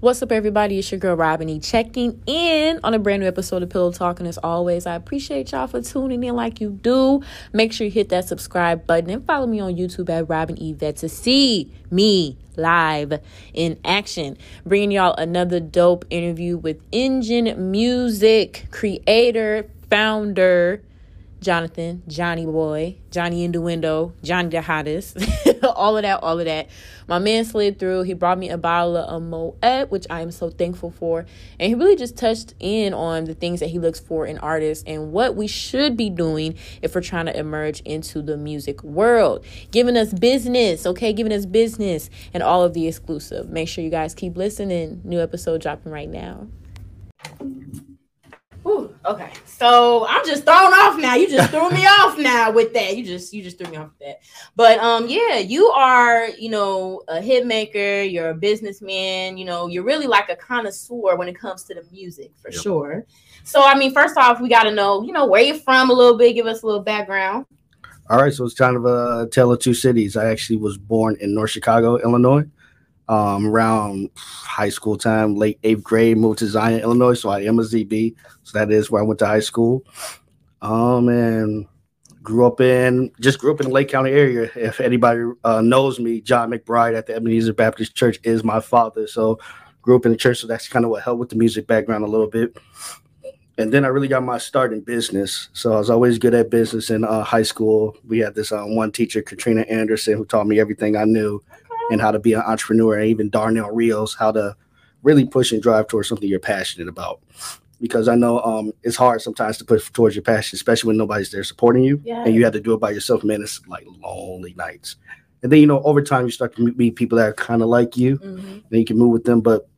What's up, everybody? It's your girl Robin E checking in on a brand new episode of Pillow Talk. And as always, I appreciate y'all for tuning in like you do. Make sure you hit that subscribe button and follow me on YouTube at Robin E Vet to see me live in action. Bringing y'all another dope interview with Engine Music creator, founder, Jonathan, Johnny Boy, Johnny in the window, Johnny the hottest, all of that, all of that. My man slid through. He brought me a bottle of Moet, which I am so thankful for. And he really just touched in on the things that he looks for in artists and what we should be doing if we're trying to emerge into the music world. Giving us business, okay? Giving us business and all of the exclusive. Make sure you guys keep listening. New episode dropping right now. Okay. So I'm just thrown off now. You just threw me off now with that. You just you just threw me off with that. But um yeah, you are, you know, a hit maker, you're a businessman, you know, you're really like a connoisseur when it comes to the music for yep. sure. So I mean, first off, we gotta know, you know, where you're from a little bit, give us a little background. All right, so it's kind of a tale of two cities. I actually was born in North Chicago, Illinois um, around high school time, late eighth grade, moved to Zion, Illinois. So I am a ZB. So that is where I went to high school. Um, and grew up in just grew up in the Lake County area. If anybody uh, knows me, John McBride at the Ebenezer Baptist Church is my father. So grew up in the church. So that's kind of what helped with the music background a little bit. And then I really got my start in business. So I was always good at business in uh, high school. We had this uh, one teacher, Katrina Anderson, who taught me everything I knew and how to be an entrepreneur, and even Darnell Rios, how to really push and drive towards something you're passionate about. Because I know um, it's hard sometimes to push towards your passion, especially when nobody's there supporting you, yeah. and you have to do it by yourself. Man, it's like lonely nights. And then you know, over time, you start to meet people that are kind of like you, mm-hmm. and you can move with them. But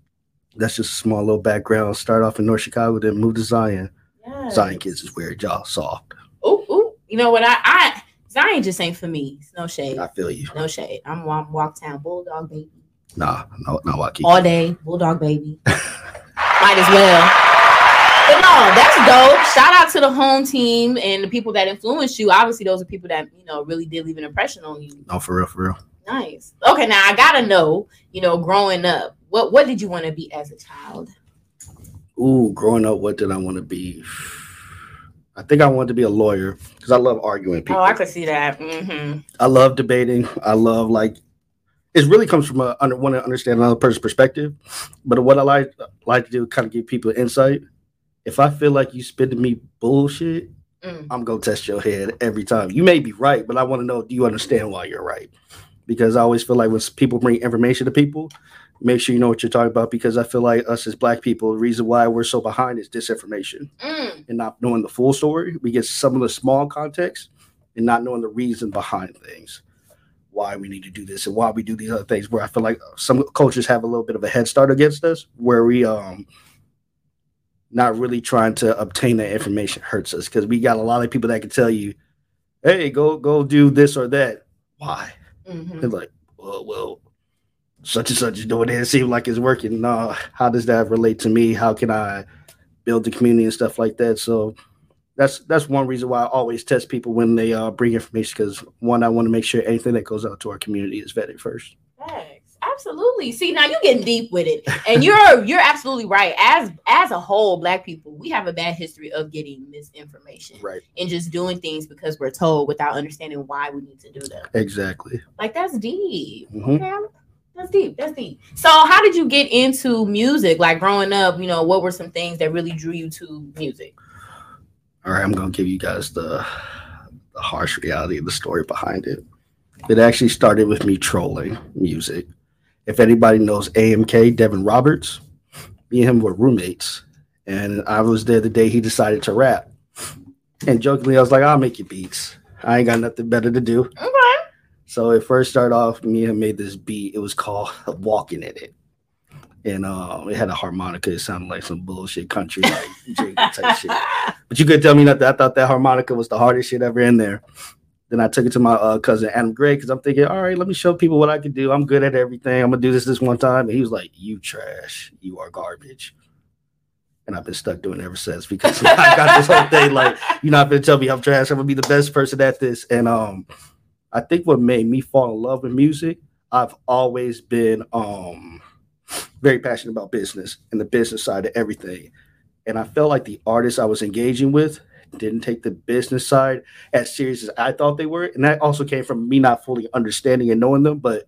that's just a small little background. Start off in North Chicago, then move to Zion. Yes. Zion kids is where y'all saw. Oh, oh, you know what? I, I Zion just ain't for me. no shade. I feel you. No shade. I'm, I'm walk town bulldog baby. Nah, no, no, Waukee. All day bulldog baby. Might as well. But no, that's dope. Shout out to the home team and the people that influenced you. Obviously, those are people that you know really did leave an impression on you. No, for real, for real. Nice. Okay, now I gotta know. You know, growing up, what what did you want to be as a child? Ooh, growing up, what did I want to be? I think I wanted to be a lawyer because I love arguing people. Oh, I could see that. Mm-hmm. I love debating. I love like it really comes from a under want to understand another person's perspective. But what I like like to do kind of give people insight. If I feel like you spitting me bullshit, mm. I'm gonna test your head every time. You may be right, but I want to know do you understand why you're right? Because I always feel like when people bring information to people, make sure you know what you're talking about because I feel like us as black people, the reason why we're so behind is disinformation mm. and not knowing the full story. We get some of the small context and not knowing the reason behind things, why we need to do this and why we do these other things. Where I feel like some cultures have a little bit of a head start against us, where we um not really trying to obtain that information hurts us because we got a lot of people that can tell you, "Hey, go go do this or that." Why? Mm-hmm. They're like, well, well such and such is doing it. It seems like it's working. No, how does that relate to me? How can I build the community and stuff like that? So that's that's one reason why I always test people when they uh, bring information because one, I want to make sure anything that goes out to our community is vetted first. Thanks. Absolutely. See, now you're getting deep with it, and you're you're absolutely right. As as a whole, Black people, we have a bad history of getting misinformation, right, and just doing things because we're told without understanding why we need to do them. Exactly. Like that's deep. Mm-hmm. Okay, that's deep. That's deep. So, how did you get into music? Like growing up, you know, what were some things that really drew you to music? All right, I'm gonna give you guys the, the harsh reality of the story behind it. It actually started with me trolling music. If anybody knows AMK, Devin Roberts, me and him were roommates, and I was there the day he decided to rap. And jokingly, I was like, "I'll make you beats. I ain't got nothing better to do." Okay. So it first started off, me and made this beat. It was called Walking in It. And uh, it had a harmonica. It sounded like some bullshit country like type shit. But you couldn't tell me nothing. I thought that harmonica was the hardest shit ever in there. Then I took it to my uh, cousin Adam Gray because I'm thinking, all right, let me show people what I can do. I'm good at everything. I'm gonna do this this one time. And he was like, "You trash. You are garbage." And I've been stuck doing it ever since because I got this whole thing like, you're not gonna tell me I'm trash. I'm gonna be the best person at this. And um, I think what made me fall in love with music, I've always been um very passionate about business and the business side of everything. And I felt like the artists I was engaging with didn't take the business side as serious as I thought they were. And that also came from me not fully understanding and knowing them. But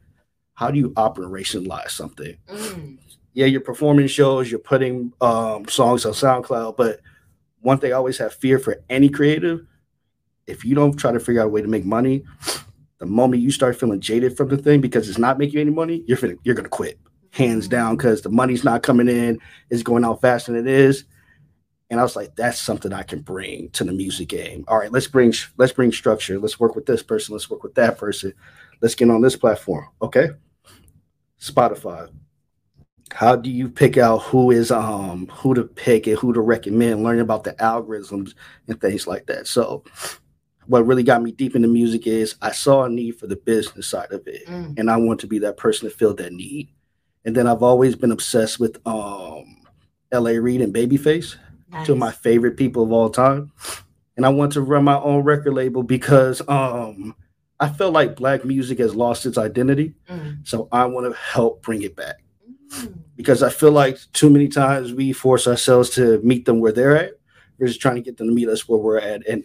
how do you operationalize something? Mm. Yeah, you're performing shows, you're putting um, songs on SoundCloud, but one thing I always have fear for any creative, if you don't try to figure out a way to make money, the moment you start feeling jaded from the thing because it's not making you any money, you're finna, you're gonna quit hands down because the money's not coming in, it's going out faster than it is. And I was like, that's something I can bring to the music game. All right, let's bring let's bring structure. Let's work with this person. Let's work with that person. Let's get on this platform. Okay. Spotify. How do you pick out who is um who to pick and who to recommend? Learning about the algorithms and things like that. So what really got me deep into music is I saw a need for the business side of it. Mm. And I want to be that person to fill that need. And then I've always been obsessed with um LA Reid and Babyface, nice. two of my favorite people of all time. And I want to run my own record label because um I felt like black music has lost its identity. Mm. So I want to help bring it back. Mm. Because I feel like too many times we force ourselves to meet them where they're at. We're just trying to get them to meet us where we're at and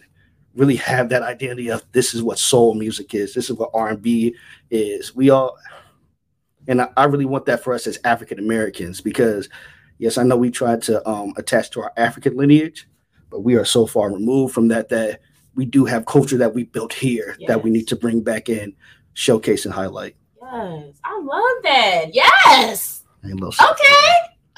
really have that identity of this is what soul music is. This is what R&B is. We all and I, I really want that for us as African Americans because, yes, I know we tried to um, attach to our African lineage, but we are so far removed from that that we do have culture that we built here yes. that we need to bring back in, showcase and highlight. Yes, I love that. Yes. Okay.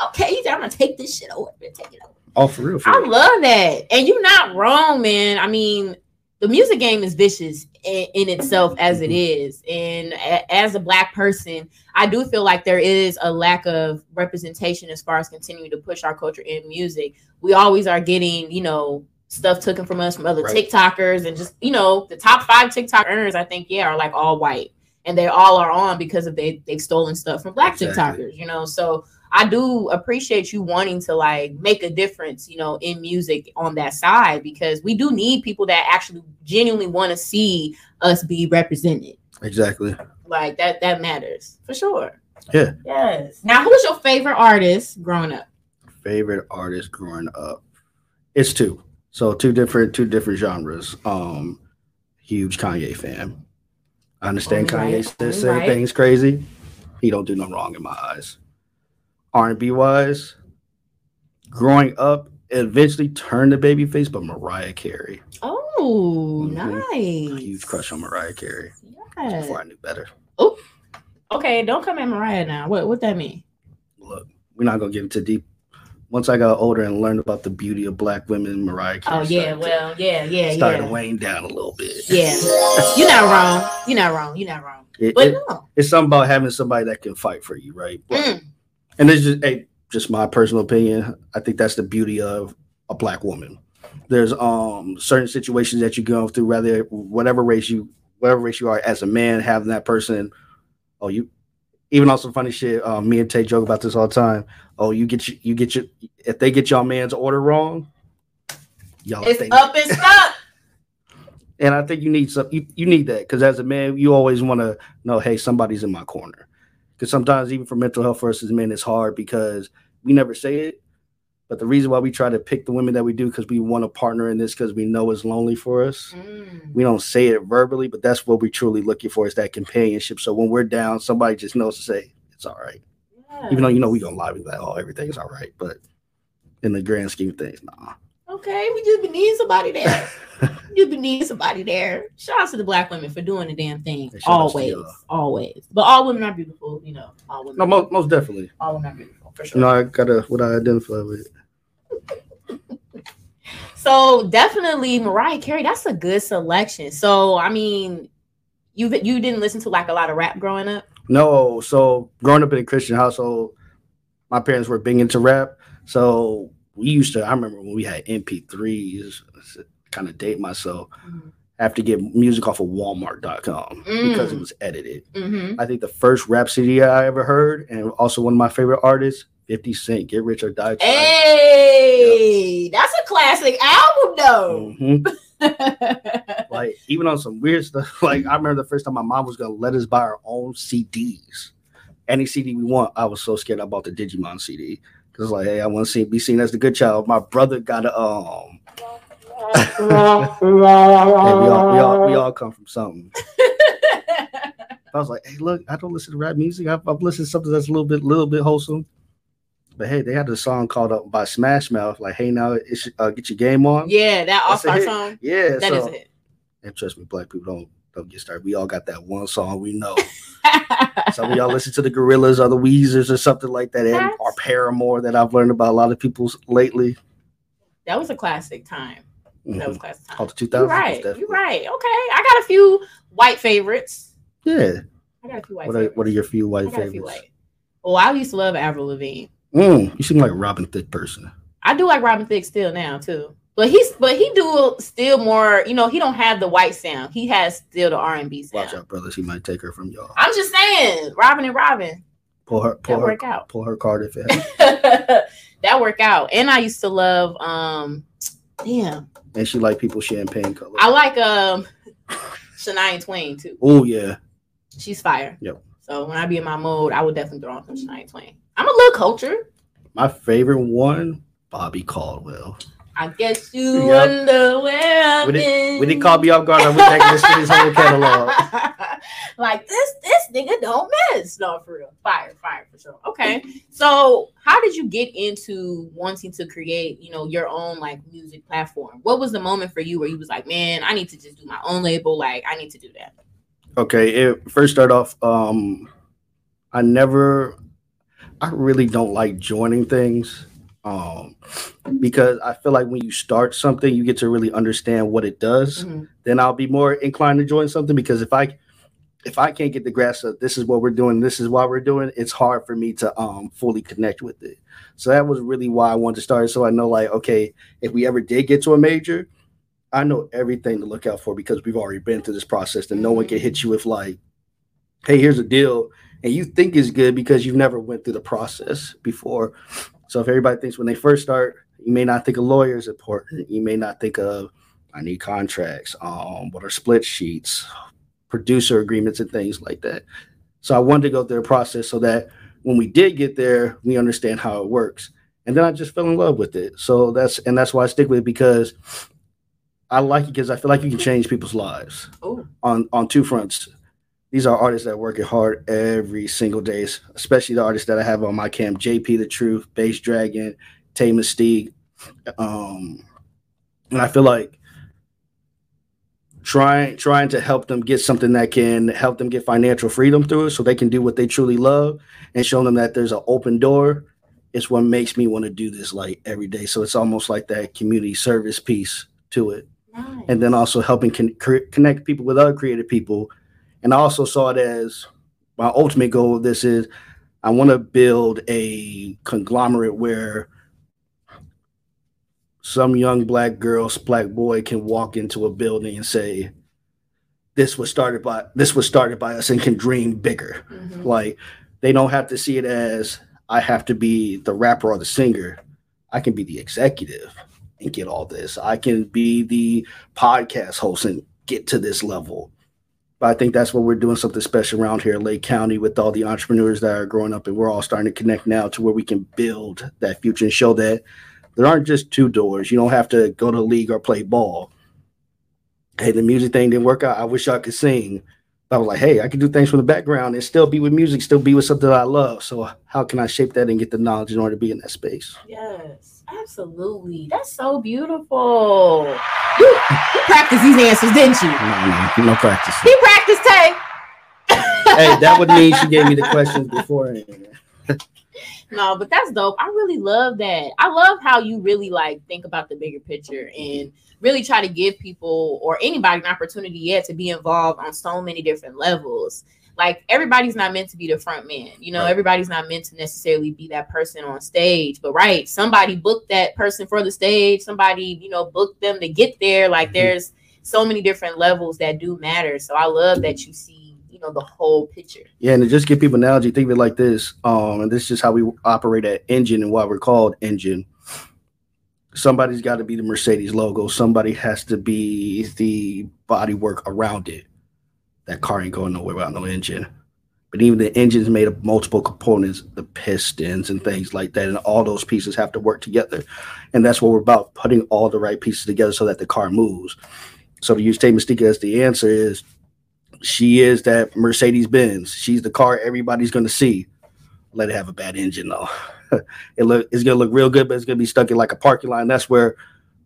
Okay, I'm gonna take this shit over. Take it over. Oh, for real. For I real. love that, and you're not wrong, man. I mean, the music game is vicious in, in itself as it mm-hmm. and a, as a black person i do feel like there is a lack of representation as far as continuing to push our culture in music we always are getting you know stuff taken from us from other right. tiktokers and just you know the top five tiktok earners i think yeah are like all white and they all are on because of they they've stolen stuff from black exactly. tiktokers you know so I do appreciate you wanting to like make a difference, you know, in music on that side because we do need people that actually genuinely want to see us be represented. Exactly. Like that that matters for sure. Yeah. Yes. Now, who's your favorite artist growing up? Favorite artist growing up. It's two. So two different two different genres. Um huge Kanye fan. I understand Kanye right. says right. things crazy. He don't do no wrong in my eyes. R&B wise, growing up, eventually turned to babyface, but Mariah Carey. Oh, mm-hmm. nice. huge crush on Mariah Carey. Yes. Before I knew better. Oh, okay. Don't come at Mariah now. What what that mean? Look, we're not gonna get into deep. Once I got older and learned about the beauty of black women, Mariah Carey. Oh yeah, well, yeah, yeah, started yeah. weighing down a little bit. Yeah, you're not wrong. You're not wrong. You're not wrong. It, but it, no. it's something about having somebody that can fight for you, right? But, mm and this is just just my personal opinion. I think that's the beauty of a black woman. There's um certain situations that you go through, whether whatever race you whatever race you are as a man, having that person, oh you even on some funny shit. Um, me and Tay joke about this all the time. Oh, you get you, you get your if they get your man's order wrong, y'all it's up and stuck. and I think you need some you, you need that because as a man, you always want to know, hey, somebody's in my corner because sometimes even for mental health for us as men, it's hard because we never say it. But the reason why we try to pick the women that we do because we want to partner in this because we know it's lonely for us. Mm. We don't say it verbally, but that's what we're truly looking for is that companionship. So when we're down, somebody just knows to say it's all right. Yes. Even though you know we're gonna lie, we like, oh, everything's all right. But in the grand scheme of things, nah. Okay, we just been needing somebody there. you been needing somebody there. Shout out to the black women for doing the damn thing. Always, always. But all women are beautiful, you know. All women. No, most, most definitely. All women are beautiful for sure. You know, I gotta what I identify with. so definitely Mariah Carey. That's a good selection. So I mean, you you didn't listen to like a lot of rap growing up. No, so growing up in a Christian household, my parents were big into rap. So we used to. I remember when we had MP3s. Kind of date myself. Mm-hmm. I have to get music off of Walmart.com mm. because it was edited. Mm-hmm. I think the first rap CD I ever heard, and also one of my favorite artists, 50 Cent, Get Rich or Die Trying. Hey, yep. that's a classic album, though. Mm-hmm. like, even on some weird stuff, like, I remember the first time my mom was going to let us buy our own CDs any CD we want. I was so scared I bought the Digimon CD because like, hey, I want to see be seen as the good child. My brother got a um. hey, we all, we all we all come from something. I was like, hey, look, I don't listen to rap music. I've, I've listened to something that's a little bit, little bit wholesome. But hey, they had a song called up by Smash Mouth, like, hey, now it's, uh, get your game on. Yeah, that All Star song. Yeah, That so, is it. and trust me, black people don't get started. We all got that one song we know. Some of y'all listen to the Gorillaz or the Weezers or something like that, and or Paramore that I've learned about a lot of people's lately. that was a classic time. That was Mhm. classic time. All the 2000s. You're right. You're right. Okay. I got a few white favorites. Yeah. I got a few white What are, favorites. what are your few white few favorites? white. Well, I used to love Avril Lavigne. Mm, you seem like a Robin Thicke person. I do like Robin Thicke still now too. But he's but he do still more, you know, he don't have the white sound. He has still the R and B sound. Watch out, brothers. He might take her from y'all. I'm just saying, Robin and Robin. Pull her, That pull her, work out. pull her card if it happens. that work out. And I used to love um damn. and she like people champagne color. I like um Shania Twain too. Oh yeah, She's fire. Yep. So when I be in my mode, I would definitely throw on some Shania Twain. I'm a little culture. my favorite one, Bobby Caldwell. I guess you Yep. wonder where I've When it, been. when he called me off guard, I went back and listened to his whole catalog. like this, this nigga don't miss. No, for real. Fire, fire for sure. Okay. So how did you get into wanting to create, you know, your own like music platform? What was the moment for you where you was like, man, I need to just do my own label? Like, I need to do that. Okay, it first start off. Um, I never, I really don't like joining things, um, because I feel like when you start something, you get to really understand what it does. Mhm. Then I'll be more inclined to join something because if I, if I can't get the grasp of this is what we're doing, this is why we're doing, it's hard for me to um fully connect with it. So that was really why I wanted to start. So I know like, okay, if we ever did get to a major, I know everything to look out for because we've already been through this process and no one can hit you with like, hey, here's a deal. And you think it's good because you've never went through the process before. So if everybody thinks when they first start, you may not think a lawyer is important. You may not think of I need contracts, um, what are split sheets, producer agreements and things like that. So I wanted to go through a process so that when we did get there, we understand how it works. And then I just fell in love with it. So that's and that's why I stick with it because I like it because I feel like you can change people's lives Oh, on on two fronts. These are artists that work hard every single day, especially the artists that I have on my camp, JP the Truth, Bass Dragon, Tay Mystique. Um, and I feel like trying trying to help them get something that can help them get financial freedom through it, so they can do what they truly love, and showing them that there's an open door. It's what makes me want to do this like every day. So it's almost like that community service piece to it nice. and then also helping con- connect people with other creative people. And I also saw it as my ultimate goal of this is I want to build a conglomerate where some young black girl, black boy can walk into a building and say, "This was started by this was started by us," and can dream bigger. Mhm. Like they don't have to see it as I have to be the rapper or the singer. I can be the executive and get all this. I can be the podcast host and get to this level. But I think that's what we're doing something special around here in Lake County with all the entrepreneurs that are growing up and we're all starting to connect now to where we can build that future and show that there aren't just two doors. You don't have to go to the league or play ball. Hey, the music thing didn't work out. I wish I could sing. I was like, hey, I can do things from the background and still be with music, still be with something I love. So how can I shape that and get the knowledge in order to be in that space? Yes, absolutely. That's so beautiful. You, you practiced these answers, didn't you? No, no, no practice. He practiced, Tay. hey, that would mean she gave me the questions beforehand. No, but that's dope. I really love that. I love how you really like think about the bigger picture and really try to give people or anybody an opportunity yet to be involved on so many different levels. Like everybody's not meant to be the front man. You know, Right. everybody's not meant to necessarily be that person on stage. But right, somebody booked that person for the stage. Somebody, you know, booked them to get there. Like Mhm. there's so many different levels that do matter. So I love that you see, you know, the whole picture. Yeah, and to just give people an analogy, think of it like this. Um, and this is just how we operate at Engine and why we're called Engine. Somebody's got to be the Mercedes logo. Somebody has to be the body work around it. That car ain't going nowhere without no engine. But even the engine's made of multiple components, the pistons and things like that, and all those pieces have to work together. And that's what we're about, putting all the right pieces together so that the car moves. So to use Tay Mystique as the answer is she is that Mercedes Benz. She's the car everybody's gonna see. Let it have a bad engine though. it look it's gonna look real good, but it's gonna be stuck in like a parking lot. And that's where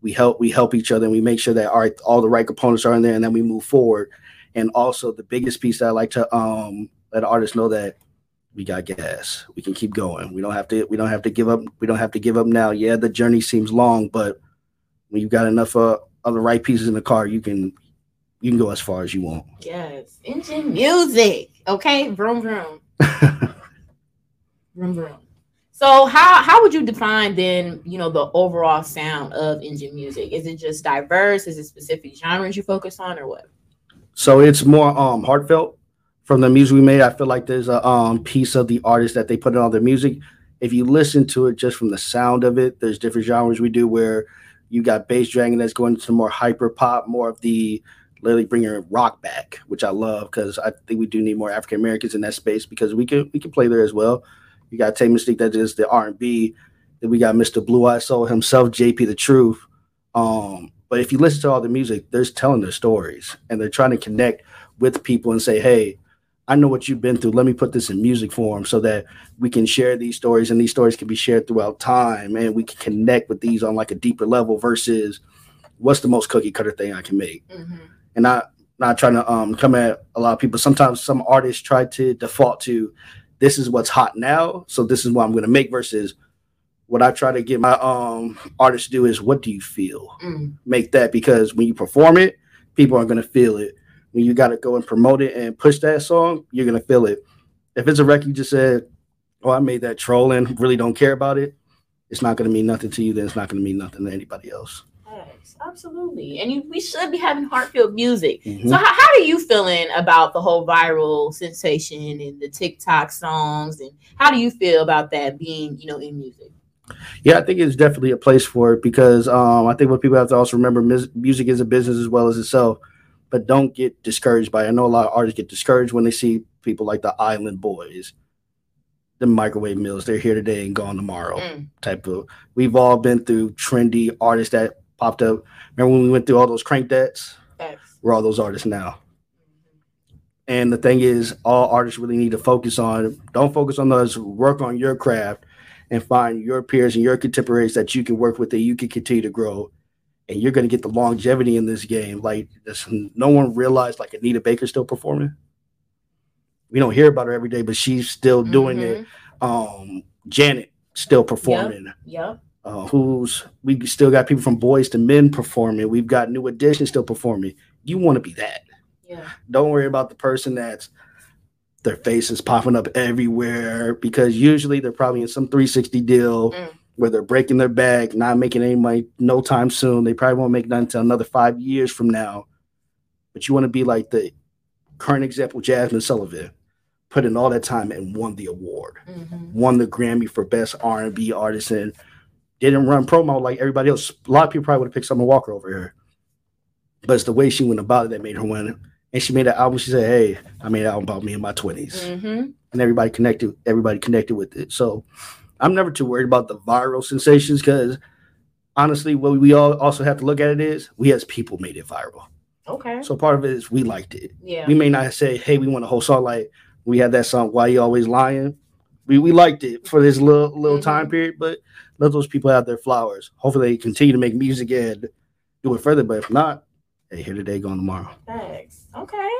we help we help each other and we make sure that all right, all the right components are in there and then we move forward. And also the biggest piece that I like to um let artists know that we got gas. We can keep going. We don't have to we don't have to give up. We don't have to give up now. Yeah, the journey seems long, but when you've got enough uh, of the right pieces in the car, you can you can go as far as you want. Yes. Engine music. Okay. Vroom vroom. vroom vroom. So how how would you define then, you know, the overall sound of engine music? Is it just diverse? Is it specific genres you focus on or what? So it's more um heartfelt from the music we made. I feel like there's a um piece of the artist that they put in all their music. If you listen to it just from the sound of it, there's different genres we do where you got bass dragon that's going to more hyper pop, more of the literally bringing rock back, which I love because I think we do need more African Americans in that space because we can we can play there as well. You got Tay Mystique that is the R and B. Then we got Mr. Blue Eye Soul himself, JP the Truth. Um, but if you listen to all the music, they're telling their stories and they're trying to connect with people and say, hey, I know what you've been through. Let me put this in music form so that we can share these stories and these stories can be shared throughout time and we can connect with these on like a deeper level versus what's the most cookie cutter thing I can make. Mm-hmm. And not not trying to um come at a lot of people. Sometimes some artists try to default to this is what's hot now, so this is what I'm gonna make versus what I try to get my um artists to do is what do you feel? Mm. Make that because when you perform it, people are gonna feel it when you got to go and promote it and push that song, you're gonna feel it. If it's a record you just said, "Oh, I made that trolling," really don't care about it, it's not gonna mean nothing to you. Then it's not gonna mean nothing to anybody else. Yes, absolutely. And you, we should be having heartfelt music. Mm-hmm. So, how, how are you feeling about the whole viral sensation and the TikTok songs? And how do you feel about that being, you know, in music? Yeah, I think it's definitely a place for it because um, I think what people have to also remember music is a business as well as itself but don't get discouraged by it. I know a lot of artists get discouraged when they see people like the Island Boys, the microwave mills. They're here today and gone tomorrow. Mm. Type of. We've all been through trendy artists that popped up. Remember when we went through all those crank debts? We're all those artists now. And the thing is, all artists really need to focus on. Don't focus on those. Work on your craft and find your peers and your contemporaries that you can work with that you can continue to grow and you're going to get the longevity in this game. Like, no one realized like Anita Baker still performing. We don't hear about her every day, but she's still doing mm-hmm. it. Um, Janet still performing. Yep. yep. Uh, who's we still got people from Boyz II Men performing. We've got New Editions still performing. You want to be that. Yeah. Don't worry about the person that's their face is popping up everywhere because usually they're probably in some 360 deal. Mm where they're breaking their back, not making any money no time soon. They probably won't make that until another five years from now. But you want to be like the current example, Jazmine Sullivan, put in all that time and won the award, mm-hmm. won the Grammy for best R and B artist, and didn't run promo like everybody else. A lot of people probably would have picked Summer Walker over her, but it's the way she went about it that made her win. And she made an album. She said, "Hey, I made an album about me in my 20s mm-hmm. and everybody connected. Everybody connected with it. So I'm never too worried about the viral sensations because honestly, what we all also have to look at it is we as people made it viral. Okay. So part of it is we liked it. Yeah. We may not say, hey, we want a whole song like we had that song, Why You Always Lying. We we liked it for this little little mm-hmm. time period, but let those people have their flowers. Hopefully they continue to make music and do it further. But if not, hey, here today, gone tomorrow. Thanks. Okay,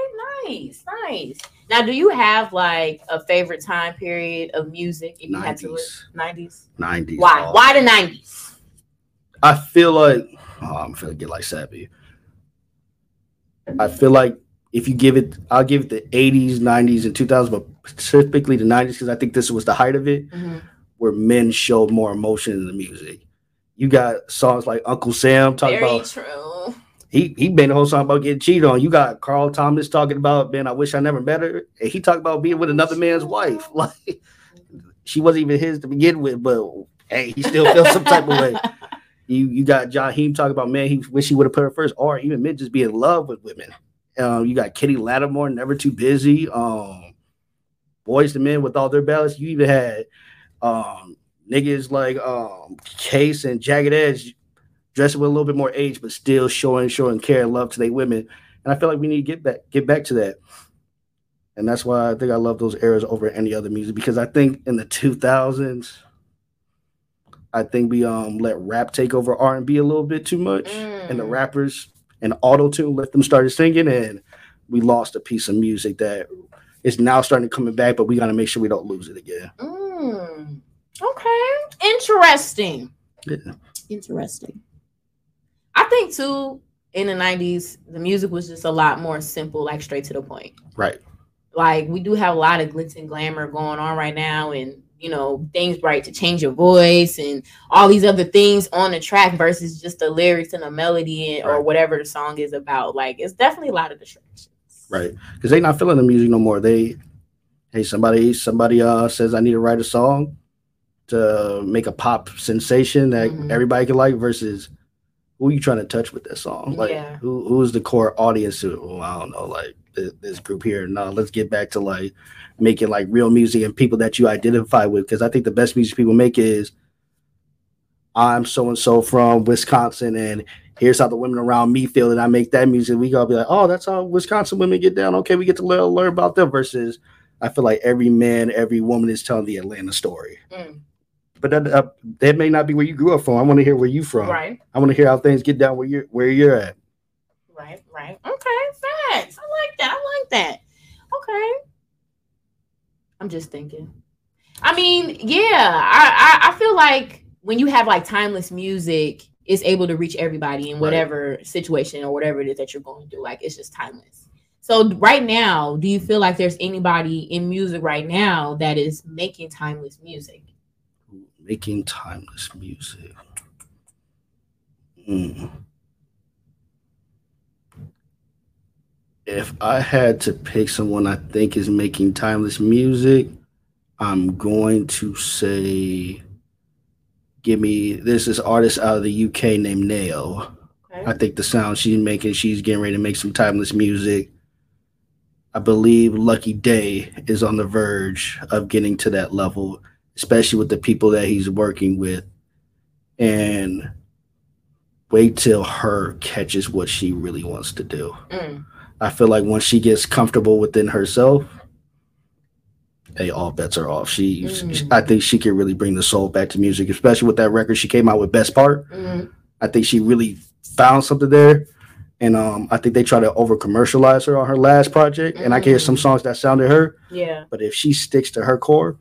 nice, nice. Now, do you have like a favorite time period of music? If you 90s. had to nineties. Nineties. Why? Why the nineties? I feel like oh, I'm gonna get like sappy. I feel like if you give it, I'll give it the 80s, 90s, and 2000s, but specifically the 90s because I think this was the height of it, mm-hmm. where men showed more emotion in the music. You got songs like Uncle Sam talking about true he he made the whole song about getting cheated on. You got Carl Thomas talking about, man, I wish I never met her. And he talked about being with another man's wife. Like she wasn't even his to begin with, but hey, he still feels some type of way. You you got Jaheim talking about, man, he wish he would have put her first, or even men just be in love with women. Um, you got Kenny Lattimore, never too busy. Um, Boyz II Men with all their ballads. You even had um niggas like um Case and Jagged Edge dressing with a little bit more age, but still showing showing care and love to their women. And I feel like we need to get back get back to that. And that's why I think I love those eras over any other music because I think in the 2000s, I think we um let rap take over R and B a little bit too much, mm. and the mm. rappers and auto tune let them started singing, and we lost a piece of music that is now starting to coming back, but we got to make sure we don't lose it again. Mm. Okay, interesting. Yeah. Interesting. I think too. In the '90s, the music was just a lot more simple, like straight to the point. Right. Like we do have a lot of glitz and glamour going on right now, and you know things right to change your voice and all these other things on the track versus just the lyrics and the melody and, right. or whatever the song is about like it's definitely a lot of distractions right because they're not feeling the music no more they hey somebody somebody uh says i need to write a song to make a pop sensation that mm-hmm. everybody can like versus who are you trying to touch with that song like yeah. who who's the core audience to well, i don't know like this, this group here no let's get back to like making like real music and people that you identify with. Because I think the best music people make is I'm so and so from Wisconsin, and here's how the women around me feel, and I make that music. We gotta be like, oh, that's how Wisconsin women get down. Okay, we get to learn, learn about them. Versus, I feel like every man, every woman is telling the Atlanta story. Mm. But that uh, that may not be where you grew up from. I want to hear where you're from. Right. I want to hear how things get down where you're where you're at. Right. Right. Okay. Facts. I like that. I like that. Okay. I'm just thinking. I mean, yeah, I, I, I feel like when you have like timeless music, it's able to reach everybody in whatever right. situation or whatever it is that you're going through. Like it's just timeless. So right now, do you feel like there's anybody in music right now that is making timeless music? Making timeless music. Hmm. if I had to pick someone I think is making timeless music, I'm going to say, give me this is artist out of the UK named Nail. Okay. I think the sound she's making, she's getting ready to make some timeless music. I believe Lucky Daye is on the verge of getting to that level, especially with the people that he's working with. And wait till her catches what she really wants to do. Mm. I feel like once she gets comfortable within herself, hey, all bets are off. She, mm. I think she can really bring the soul back to music, especially with that record she came out with, Best Part. Mm. I think she really found something there, and um, I think they try to over commercialize H.E.R. on her last project. Mm. And I can hear some mm. songs that sounded her. Yeah. But if she sticks to her core,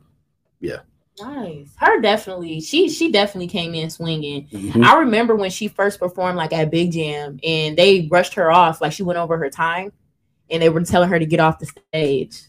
yeah. Nice. H.E.R. definitely. She she definitely came in swinging. Mm-hmm. I remember when she first performed like at Big Jam and they rushed her off like she went over her time and they were telling her to get off the stage.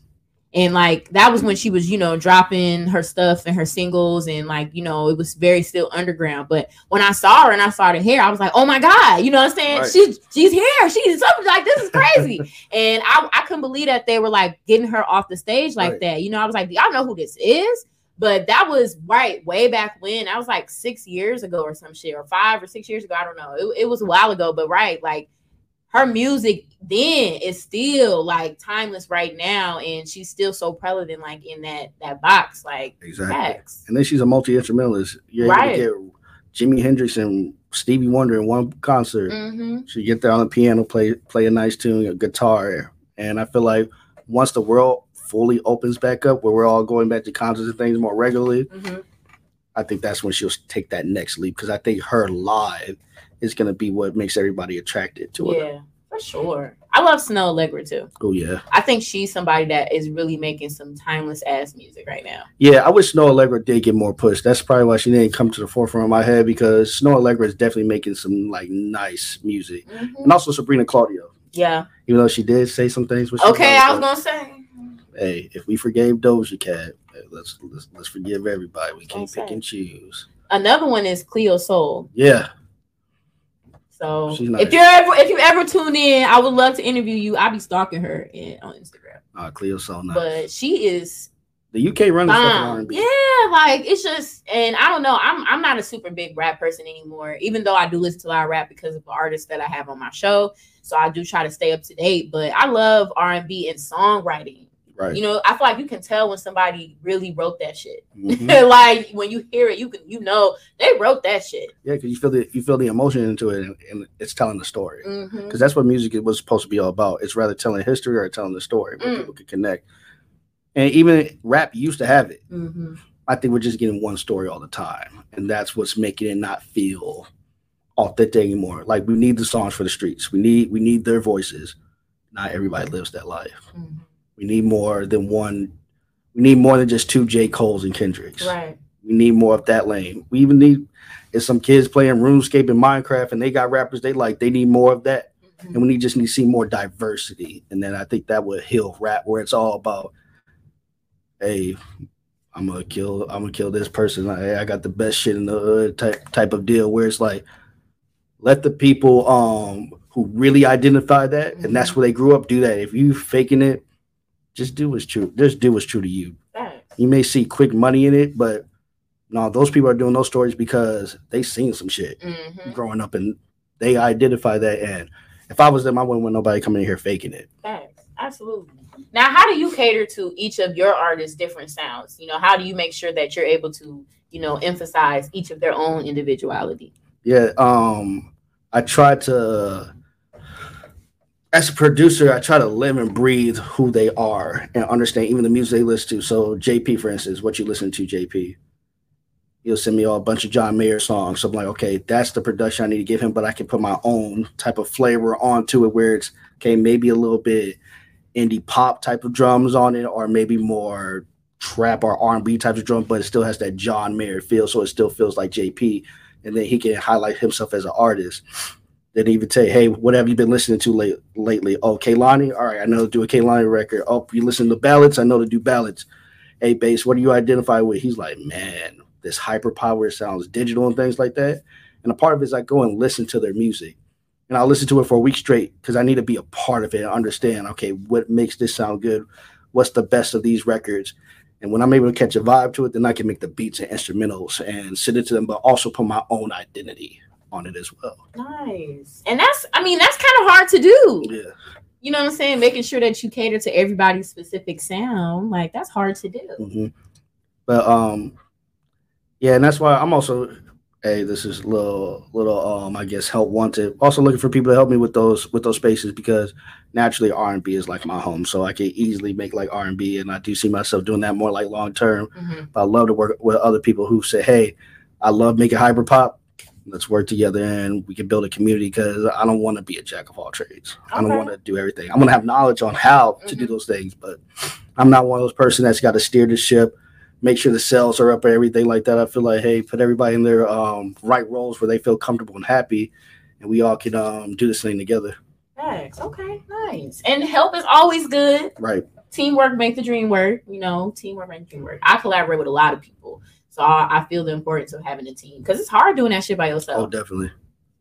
And like that was when she was, you know, dropping her stuff and her singles and like, you know, it was very still underground. But when I saw her and I saw the hair, I was like, oh my God, you know what I'm saying? Right. She's she's here. She's something like this is crazy. and I, I couldn't believe that they were like getting her off the stage like right. that. You know, I was like, y'all know who this is? But that was right way back when. I was like six years ago or some shit, or five or six years ago. I don't know. It, it was a while ago, but right, like her music then is still like timeless right now, and she's still so prevalent, like in that that box, like exactly. Facts. And then she's a multi instrumentalist. You're right. able to get Jimi Hendrix and Stevie Wonder in one concert. Mm-hmm. She get there on the piano, play play a nice tune, a guitar, and I feel like once the world fully opens back up, where we're all going back to concerts and things more regularly, mm-hmm. I think that's when she'll take that next leap because I think her live is going to be what makes everybody attracted to her. Yeah, for sure. I love Snoh Aalegra too. Oh yeah. I think she's somebody that is really making some timeless ass music right now. Yeah, I wish Snoh Aalegra did get more push. That's probably why she didn't come to the forefront of my head because Snoh Aalegra is definitely making some like nice music, mm-hmm. and also Sabrina Claudio. Yeah. Even though she did say some things. Okay, I was gonna say hey, if we forgave Doja Cat, let's let's, let's forgive everybody. We can't okay. pick and choose. Another one is Cleo Sol. Yeah. So nice. if you're ever if you ever tune in, I would love to interview you. I'll be stalking her in, on Instagram. Uh, Cleo Sol, nice. But she is the UK runs um, Yeah, like it's just, and I don't know. I'm I'm not a super big rap person anymore. Even though I do listen to a lot of rap because of the artists that I have on my show, so I do try to stay up to date. But I love R and B and songwriting Right. You know, I feel like you can tell when somebody really wrote that shit. Mhm. like when you hear it, you can you know they wrote that shit. yeah, because you feel the you feel the emotion into it, and, and it's telling the story. Because that's what music was supposed to be all about. It's rather telling history or telling the story where Mm. people can connect. And even rap used to have it. Mhm. I think we're just getting one story all the time, and that's what's making it not feel authentic anymore. Like we need the songs for the streets. We need we need their voices. Not everybody lives that life. Mhm. We need more than one. We need more than just two J Cole's and Kendricks. Right. We need more of that lane. We even need if some kids playing RuneScape and Minecraft and they got rappers they like. They need more of that, Mhm. and we need just need to see more diversity. And then I think that would heal rap, where it's all about, hey, I'm gonna kill, I'm gonna kill this person. I, I got the best shit in the hood type type of deal. Where it's like, let the people um who really identify that, and that's where they grew up, do that. If you faking it, just do what's true. Just do what's true to you Facts. you may see quick money in it, but no, those people are doing those stories because they seen some shit Mhm. growing up and they identify that. And if I was them, I wouldn't want nobody coming in here faking it. Facts. Absolutely. Now, how do you cater to each of your artists' different sounds? You know, how do you make sure that you're able to, you know, emphasize each of their own individuality? Yeah, um, I try to, as a producer, I try to live and breathe who they are and understand even the music they listen to. So JP, for instance, what you listen to, JP. He'll send me all a bunch of John Mayer songs. So I'm like, okay, that's the production I need to give him, but I can put my own type of flavor onto it where it's okay, maybe a little bit indie pop type of drums on it, or maybe more trap or R&B type of drum, but it still has that John Mayer feel, so it still feels like JP. And then he can highlight himself as an artist. Then even say, hey, what have you been listening to late, lately? Oh, Kehlani? All right, I know to do a Kehlani record. Oh, you listen to ballads? I know to do ballads. Hey, bass, what do you identify with? He's like, man, this hyper power sounds digital and things like that. And a part of it is I go and listen to their music. And I'll listen to it for a week straight because I need to be a part of it and understand, okay, what makes this sound good? What's the best of these records? And when I'm able to catch a vibe to it, then I can make the beats and instrumentals and send it to them, but also put my own identity on it as well. Nice. And that's, I mean, that's kind of hard to do. Yeah. You know what I'm saying? Making sure that you cater to everybody's specific sound. Like, that's hard to do. hmm But um, yeah, and that's why I'm also, hey, this is a little, little, um, I guess, help wanted. Also looking for people to help me with those, with those spaces because naturally R and B is like my home, so I can easily make like R and B, and I do see myself doing that more like long term. Mhm. But I love to work with other people who say, hey, I love making hyper pop. Let's work together and we can build a community because I don't want to be a jack of all trades. I don't want to do everything. I'm gonna have knowledge on how to do Mhm. those things, but I'm not one of those person that's got to steer the ship, make sure the sales are up and everything like that. I feel like, hey, put everybody in their um, right roles where they feel comfortable and happy, and we all can um, do this thing together. Thanks. Okay, nice. And help is always good. Right. Teamwork make the dream work. You know, teamwork make the dream work. I collaborate with a lot of people. So I, I feel the importance of having a team because it's hard doing that shit by yourself. Oh, definitely.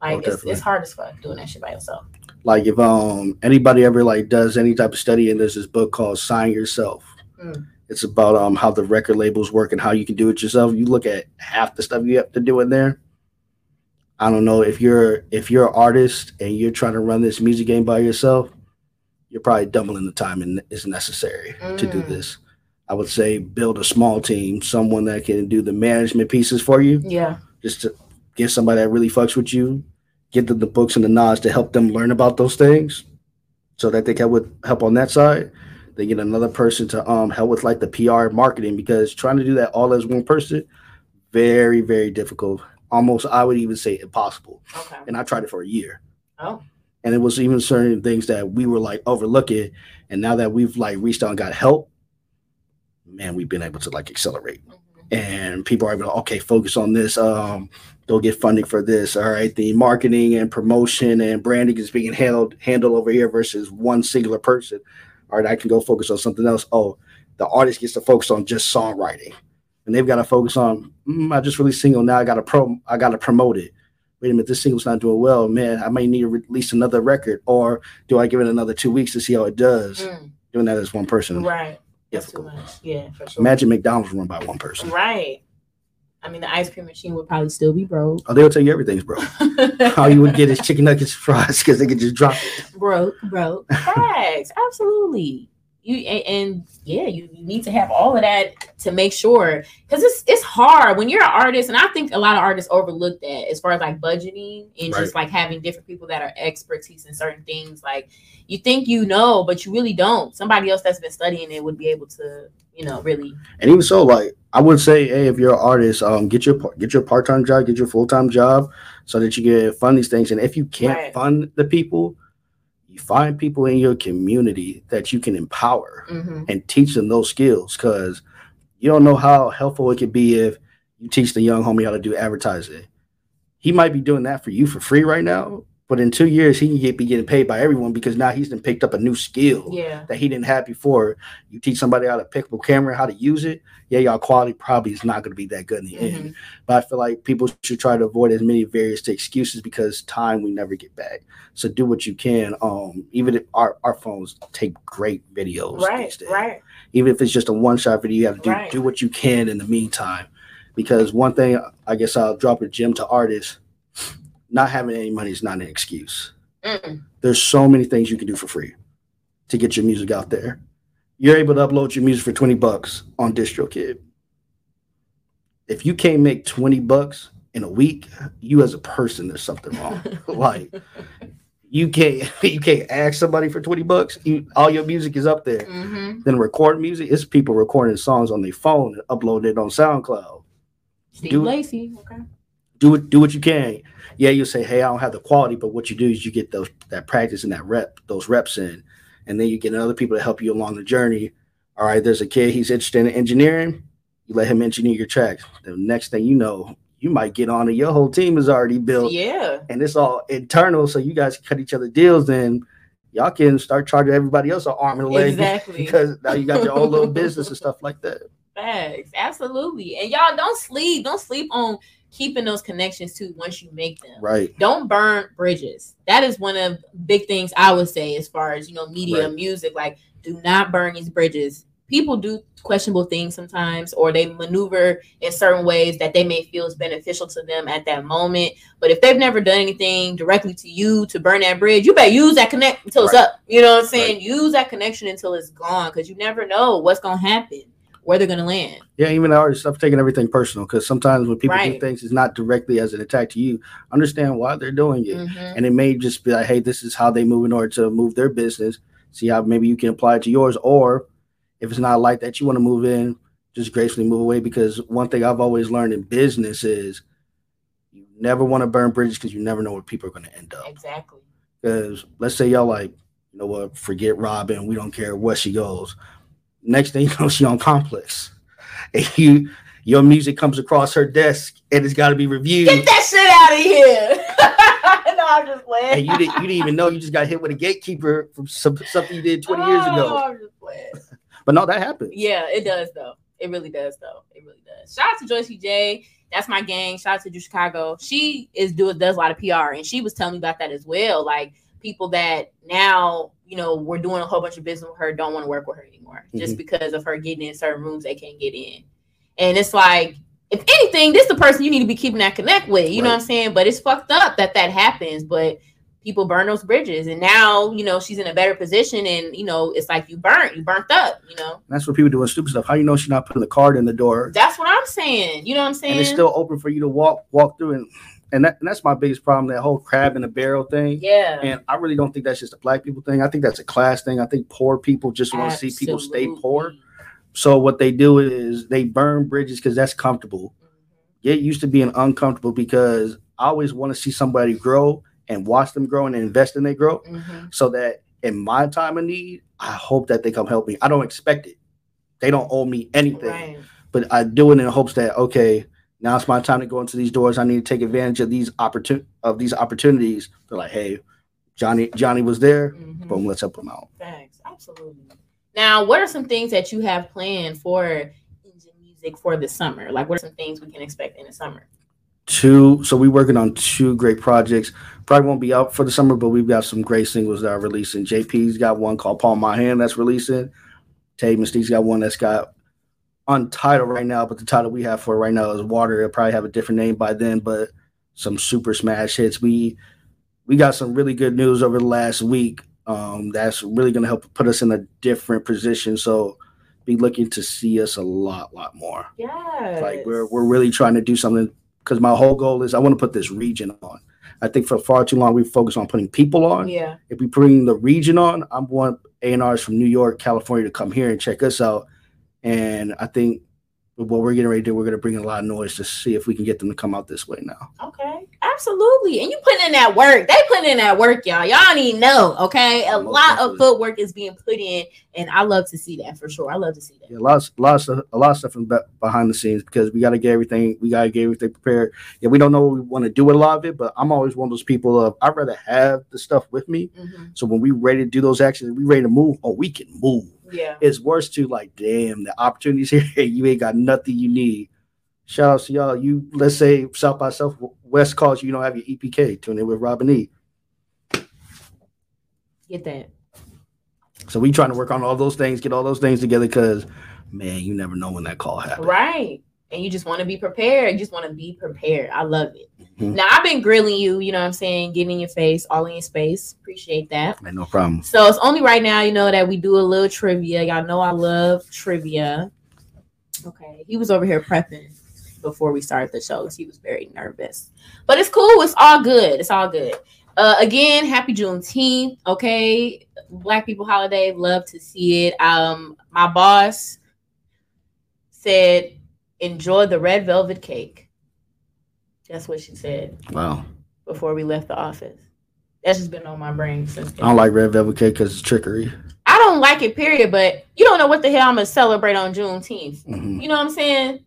like oh, it's, definitely. it's hard as fuck doing that shit by yourself. Like if um anybody ever like does any type of study, and there's this book called Sign Yourself. Mm. It's about um how the record labels work and how you can do it yourself. You look at half the stuff you have to do in there. I don't know if you're if you're an artist and you're trying to run this music game by yourself, you're probably doubling the time and is necessary to do Mm. this. I would say build a small team, someone that can do the management pieces for you, Yeah. just to get somebody that really fucks with you, get them the books and the knowledge to help them learn about those things, so that they can with help on that side. They get another person to um help with like the PR marketing because trying to do that all as one person, very very difficult. Almost I would even say impossible. Okay. And I tried it for a year, Oh. and it was even certain things that we were like overlooking, and now that we've like reached out and got help, man, we've been able to like accelerate. Mhm. and people are able to okay focus on this um they'll get funding for this. All right the marketing and promotion and branding is being handled handled over here versus one singular person. All right i can go focus on something else. Oh the artist gets to focus on just songwriting. And they've got to focus on mm, i just released single now i gotta pro i gotta promote it. Wait a minute this single's not doing well. Man i may need to release another record or do i give it another two weeks to see how it does? Mm. doing that as one person. Right. That's too difficult much. Yeah, for sure. imagine mcdonald's run by one person Right. I mean, the ice cream machine would probably still be broke. oh they'll tell you everything's broke all you would get is chicken nuggets and fries because they could just drop it. broke, broke. Facts. Absolutely. You and, and yeah, you, you need to have all of that to make sure because it's it's hard when you're an artist, and I think a lot of artists overlook that as far as like budgeting and Right. just like having different people that are expertise in certain things. Like you think you know, but you really don't. Somebody else that's been studying it would be able to, you know, really. And even so, like I would say, hey, if you're an artist, um, get your get your part time job, get your full time job, so that you can fund these things. And if you can't Right. fund the people, you find people in your community that you can empower Mhm. and teach them those skills. Because you don't know how helpful it could be if you teach the young homie how to do advertising. He might be doing that for you for free right now, but in two years he can get, be getting paid by everyone because now he's then picked up a new skill Yeah. that he didn't have before. You teach somebody how to pick up a camera, how to use it. Yeah, y'all quality probably is not going to be that good in the Mhm. end. But I feel like people should try to avoid as many various excuses because time we never get back. So do what you can. Um, even if our, our phones take great videos Right. Right. Even if it's just a one shot video, you have to do Right. do what you can in the meantime. Because one thing I guess I'll drop a gem to artists, not having any money is not an excuse Mm. there's so many things you can do for free to get your music out there. You're able to upload your music for 20 bucks on DistroKid. If you can't make 20 bucks in a week, you as a person, there's something wrong. like you can't you can't ask somebody for 20 bucks. You, all your music is up there. hmm Then record music. It's people recording songs on their phone and upload it on SoundCloud. Steve Do- Lacy. Okay. Do it do what you can yeah you'll say hey i don't have the quality but what you do is you get those that practice and that rep those reps in and then you get other people to help you along the journey all right there's a kid he's interested in engineering you let him engineer your tracks the next thing you know you might get on and your whole team is already built Yeah. and it's all internal so you guys cut each other deals and y'all can start charging everybody else an arm and a leg Exactly. because now you got your own little business and stuff like that Facts, absolutely. And y'all don't sleep. Don't sleep on keeping those connections too once you make them. right Don't burn bridges. That is one of big things I would say as far as you know, media, Right. music. Like, do not burn these bridges. People do questionable things sometimes, or they maneuver in certain ways that they may feel is beneficial to them at that moment. But if they've never done anything directly to you to burn that bridge, you better use that connect until it's up. You know what I'm saying? Use that connection until it's gone because you never know what's gonna happen, where they're gonna land. Yeah, even the artists stop taking everything personal because sometimes when people do things, it's not directly as an attack to you. Understand why they're doing it, Mhm. and it may just be like, hey, this is how they move in order to move their business. See how maybe you can apply it to yours, or if it's not like that, you want to move in, just gracefully move away. Because one thing I've always learned in business is you never want to burn bridges because you never know where people are going to end up. Exactly. Because let's say y'all like, you know what, forget Robin, we don't care where she goes. Next thing you know, she on complex. And you your music comes across her desk and it's gotta be reviewed. Get that shit out of here. no, I'm just playing. And you didn't you didn't even know you just got hit with a gatekeeper from some, something you did 20 years Oh, ago. I'm just playing. But no, that happens. Yeah, it does though. It really does though. It really does. Shout out to Joyce J. That's my gang. Shout out to Drew Chicago. She is doing does a lot of PR, and she was telling me about that as well. Like people that now you know we're doing a whole bunch of business with her don't want to work with her anymore just mm-hmm. because of her getting in certain rooms they can't get in. And it's like, if anything, this is the person you need to be keeping that connect with. You know what I'm saying? But it's fucked up that that happens. But people burn those bridges, and now you know she's in a better position, and you know it's like you burnt, you burnt up. You know. That's what people doing stupid stuff. How you know she's not putting the card in the door That's what I'm saying. You know what I'm saying? and it's still open for you to walk walk through and and, that, and that's my biggest problem, that whole crab in the barrel thing. yeah. And I really don't think that's just a black people thing. I think that's a class thing. I think poor people just want to see people stay poor. So what they do is they burn bridges because that's comfortable. Get used to being uncomfortable because I always want to see somebody grow and watch them grow and invest in their growth. Mhm. So that in my time of need, I hope that they come help me. I don't expect it. They don't owe me anything, Right. but I do it in hopes that okay, now it's my time to go into these doors. I need to take advantage of these opportun of these opportunities. They're like, hey, Johnny, Johnny was there. Mhm. Boom, let's help him out. Thanks. Absolutely. Now, what are some things that you have planned for Ingen Music for the summer? Like, what are some things we can expect in the summer? two so we're working on two great projects probably won't be out for the summer but we've got some great singles that are releasing jp's got one called palm my hand that's releasing tay mystique's got one that's got untitled right now but the title we have for right now is water it'll probably have a different name by then but some super smash hits we we got some really good news over the last week Um, that's really gonna help put us in a different position. So be looking to see us a lot, lot more. Yeah. Like we're we're really trying to do something because my whole goal is I want to put this region on. I think for far too long we focus on putting people on. Yeah. If we bring the region on, I'm want A and R's from New York, California to come here and check us out. And I think what we're getting ready to do, we're gonna bring in a lot of noise to see if we can get them to come out this way now. Okay, absolutely. And you putting in that work. They putting in that work, y'all. Y'all even know. Okay, a lot of footwork is being put in, and I love to see that for sure. I love to see that. Yeah, lots, lots of a lot of stuff in behind the scenes because we got to get everything. We got to get everything prepared. Yeah, we don't know what we want to do with a lot of it, but I'm always one of those people of I'd rather have the stuff with me. Mhm. So when we ready to do those actions, we ready to move. Oh, we can move. Yeah. It's worse to like, damn, the opportunities here. you ain't got nothing you need. Shout out to y'all. You let's say South by Southwest calls you, you don't have your EPK. Tune in with Robin E. Get that. So we trying to work on all those things, get all those things together because man, you never know when that call happens. Right. And you just want to be prepared. You just want to be prepared. I love it. Mhm. Now I've been grilling you, you know what I'm saying, getting in your face, all in your space. Appreciate that. No problem. So it's only right now, you know, that we do a little trivia. Y'all know I love trivia. Okay, he was over here prepping before we started the show because he was very nervous. But it's cool. It's all good. It's all good. Uh, again, happy Juneteenth. Okay, Black People holiday. Love to see it. Um, my boss said, "Enjoy the red velvet cake." That's what she said Wow. before we left the office. That's just been on my brain since. then. I don't like red velvet cake because it's trickery. I don't like it, period. But you don't know what the hell I'm gonna celebrate on Juneteenth. Mhm. You know what I'm saying?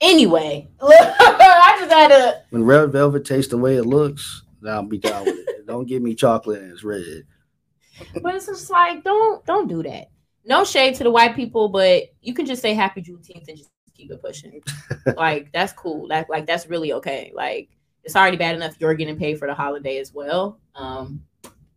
Anyway, I just had to. When red velvet tastes the way it looks, I'll be down with it. Don't give me chocolate and it's red. But it's just like don't don't do that. No shade to the white people, but you can just say Happy Juneteenth and just keep it pushing. like that's cool. Like like that's really okay. Like it's already bad enough you're getting paid for the holiday as well. Um,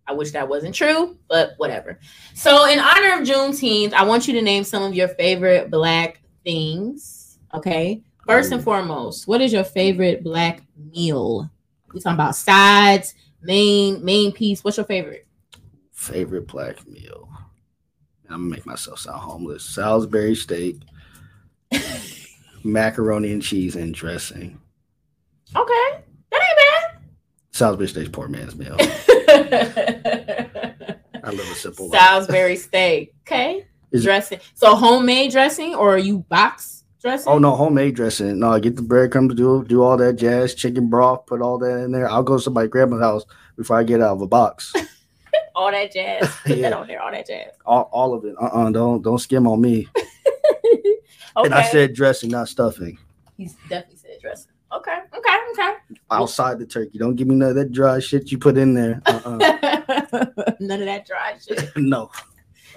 I wish that wasn't true, but whatever. So, in honor of Juneteenth, I want you to name some of your favorite black things. Okay. First and foremost, what is your favorite black meal? We talking about sides, main main piece. What's your favorite? Favorite black meal. I'm gonna make myself sound homeless. Salisbury steak, macaroni and cheese and dressing. Okay, that ain't bad. Salisbury steak's poor man's meal. I live a simple life. Salisbury steak. Okay. Is- dressing. So homemade dressing or you box dressing? Oh no, homemade dressing. No, I get the breadcrumbs, do do all that jazz, chicken broth, put all that in there. I'll go to my grandma's house before I get out of a box. All that jazz. Put Yeah. that on there. All that jazz. all, all of it. Uh uh-uh, don't don't skim on me. Okay. And I said dressing, not stuffing. He's definitely said dressing. Okay. Okay. Okay. Outside the turkey. Don't give me none of that dry shit you put in there. Uh-uh. None of that dry shit. no.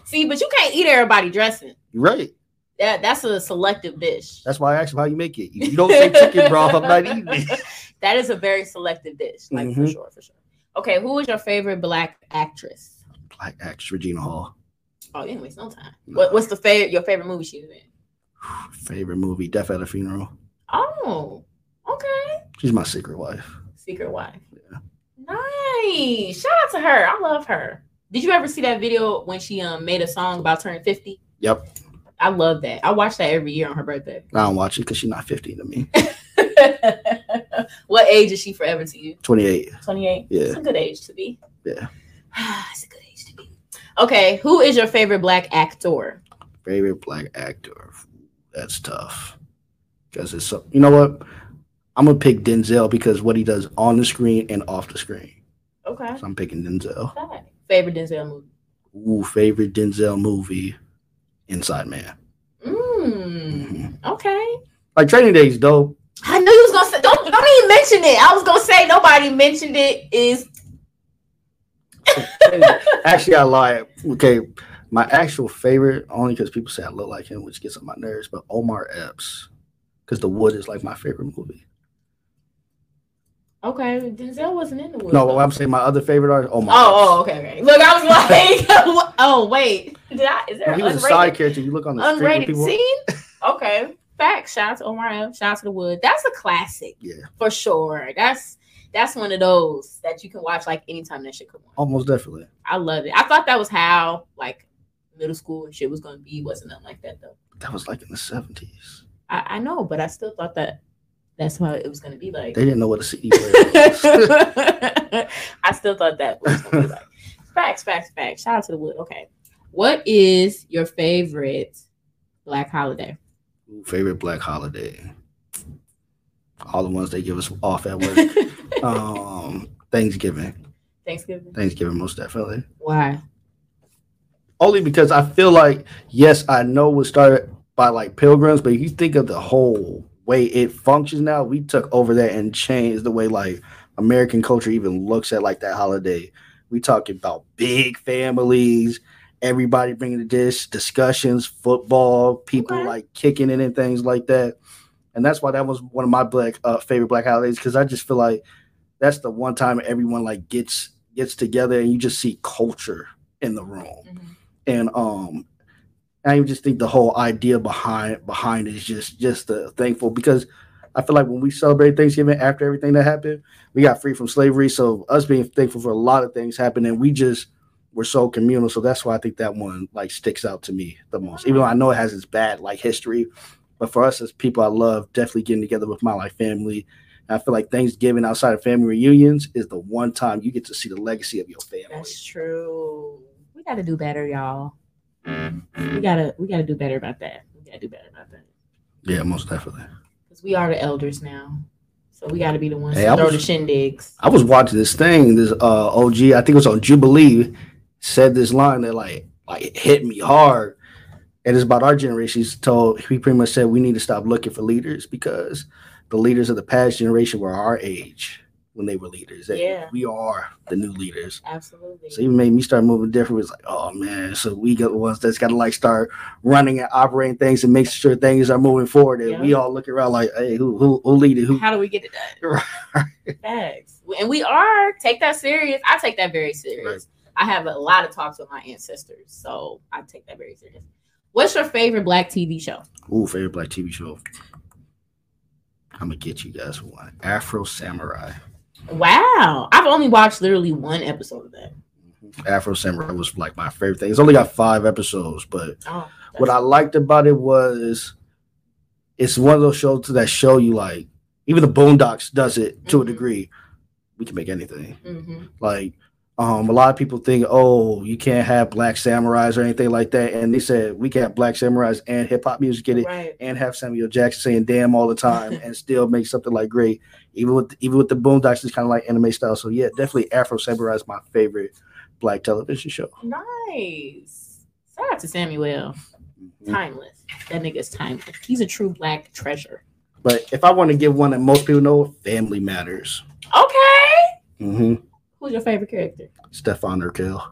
See, but you can't eat everybody dressing. Right. That that's a selective dish. That's why I asked you how you make it. If you don't say chicken broth, I'm not eating it. that is a very selective dish, like for Mhm. sure, for sure. Okay, who is your favorite black actress? Black actress Regina Hall. Oh, you didn't no time. No. What, what's the favorite your favorite movie she's in? Favorite movie, Death at a Funeral. Oh, okay. She's my secret wife. Secret Wife. Yeah. Nice. Shout out to her. I love her. Did you ever see that video when she um made a song about turning 50? Yep. I love that. I watch that every year on her birthday. I don't watch it because she's not 15 to me. what age is she forever to you? 28. 28? Yeah. It's a good age to be. Yeah. it's a good age to be. Okay, who is your favorite black actor? Favorite black actor. That's tough. Because it's so you know what? I'm gonna pick Denzel because what he does on the screen and off the screen. Okay. So I'm picking Denzel. okay. Favorite Denzel movie? Ooh, favorite Denzel movie, Inside Man. Mm, okay. Like Training Day is dope. I knew you was gonna say don't don't even mention it. I was gonna say nobody mentioned it is Actually, I lied. Okay, my actual favorite, only because people say I look like him, which gets on my nerves, but Omar Epps, because The Wood is like my favorite movie. okay. Denzel wasn't in the wood. No. I'm saying my other favorite artist, Omar. Oh, Epps. oh, okay, okay. Look, I was like, oh wait, did I? Is there No, he was a side character. You look on the unrated people. scene? Okay, facts. Shout out to Omar Epps. Shout out to the Wood. That's a classic. Yeah. for sure. That's that's one of those that you can watch like anytime that shit come on. Almost definitely. I love it. I thought that was how like middle school and shit was gonna be. Wasn't nothing like that though. That was like in the seventies. I, I know, but I still thought that that's how it was gonna be like. They didn't know what a CD player was. I still thought that was gonna be like. Facts, facts, facts. Shout out to the wood. Okay. What is your favorite black holiday? Favorite black holiday. All the ones they give us off at work. um, Thanksgiving. Thanksgiving. Thanksgiving, most definitely. Why? Only because I feel like, yes, I know it was started by like pilgrims, but you think of the whole way it functions now, we took over that and changed the way like American culture even looks at like that holiday. We talking about big families, everybody bringing the dish, discussions, football, people Okay. like kicking it and things like that. And that's why that was one of my black uh, favorite black holidays because I just feel like that's the one time everyone like gets gets together and you just see culture in the room Mhm. And um I just think the whole idea behind behind it is just just uh, thankful because I feel like when we celebrate Thanksgiving after everything that happened, we got free from slavery. So us being thankful for a lot of things happened, and we just were so communal. So that's why I think that one like sticks out to me the most. Even though I know it has its bad like history, but for us as people, I love definitely getting together with my like family. And I feel like Thanksgiving outside of family reunions is the one time you get to see the legacy of your family. That's true. We gotta do better, y'all. We gotta we gotta do better about that. We gotta do better about that. Yeah, most definitely. Because we are the elders now. So we gotta be the ones Hey, to I throw was- the shindigs. I was watching this thing. This uh OG, I think it was on Jubilee, said this line that like like hit me hard. And it's about our generation. He's told he pretty much said we need to stop looking for leaders because the leaders of the past generation were our age when they were leaders. Yeah. We are the new leaders. Absolutely. So even made me start moving different. It was like, oh man, so we got the ones that's gotta like start running and operating things and making sure things are moving forward. And Yeah. we all look around like, hey, who who who lead it? Who How do we get it done? Facts. And we are take that serious. I take that very serious. I have a lot of talks with my ancestors, so I take that very serious. What's your favorite black TV show? Ooh, favorite black TV show. I'm gonna get you guys one. Afro Samurai. Wow, I've only watched literally one episode of that. Afro Samurai was like my favorite thing. It's only got five episodes, but Oh, what I liked about it was it's one of those shows that show you like even the Boondocks does it to a Mhm. degree. We can make anything. hmm Like um, a lot of people think, oh, you can't have black samurais or anything like that, and they said we can have black samurais and hip hop music in it, right. and have Samuel Jackson saying "damn" all the time, and still make something like great. Even with even with the Boondocks, it's kind of like anime style. So yeah, definitely Afro Samurai is my favorite black television show. Nice. Shout out to Samuel. Timeless. That nigga's timeless. He's a true black treasure. But if I want to give one that most people know, Family Matters. Okay. Mm-hmm. Who's your favorite character? Stefan Urkel.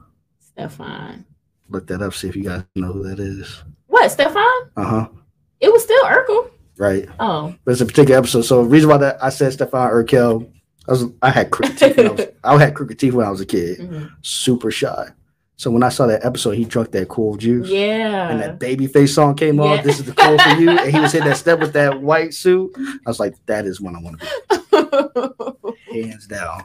Stefan. Look that up. See if you guys know who that is. What, Stefan? Uh huh. It was still Urkel. Right. Oh. But it's a particular episode. So the reason why that I said Stefan Urkel, I was I had crooked teeth. When I, was, I had crooked teeth when I was a kid. Mhm. Super shy. So when I saw that episode, he drunk that cool juice. Yeah. And that Babyface song came on. Yeah. This is the cool for you. And he was hitting that step with that white suit. I was like, that is when I want to be, hands down.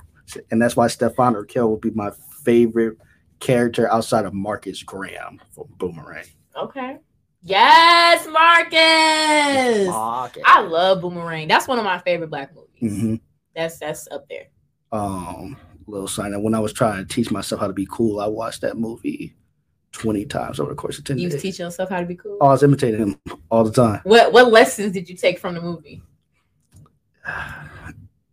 And that's why Stefan Urkel would be my favorite character outside of Marcus Graham from Boomerang. okay. Yes, Marcus. Marcus. I love Boomerang. That's one of my favorite black movies. hmm That's that's up there. Um, little sign that when I was trying to teach myself how to be cool, I watched that movie 20 times over the course of 10 You was days. teaching yourself how to be cool. Oh, I was imitating him all the time. What what lessons did you take from the movie?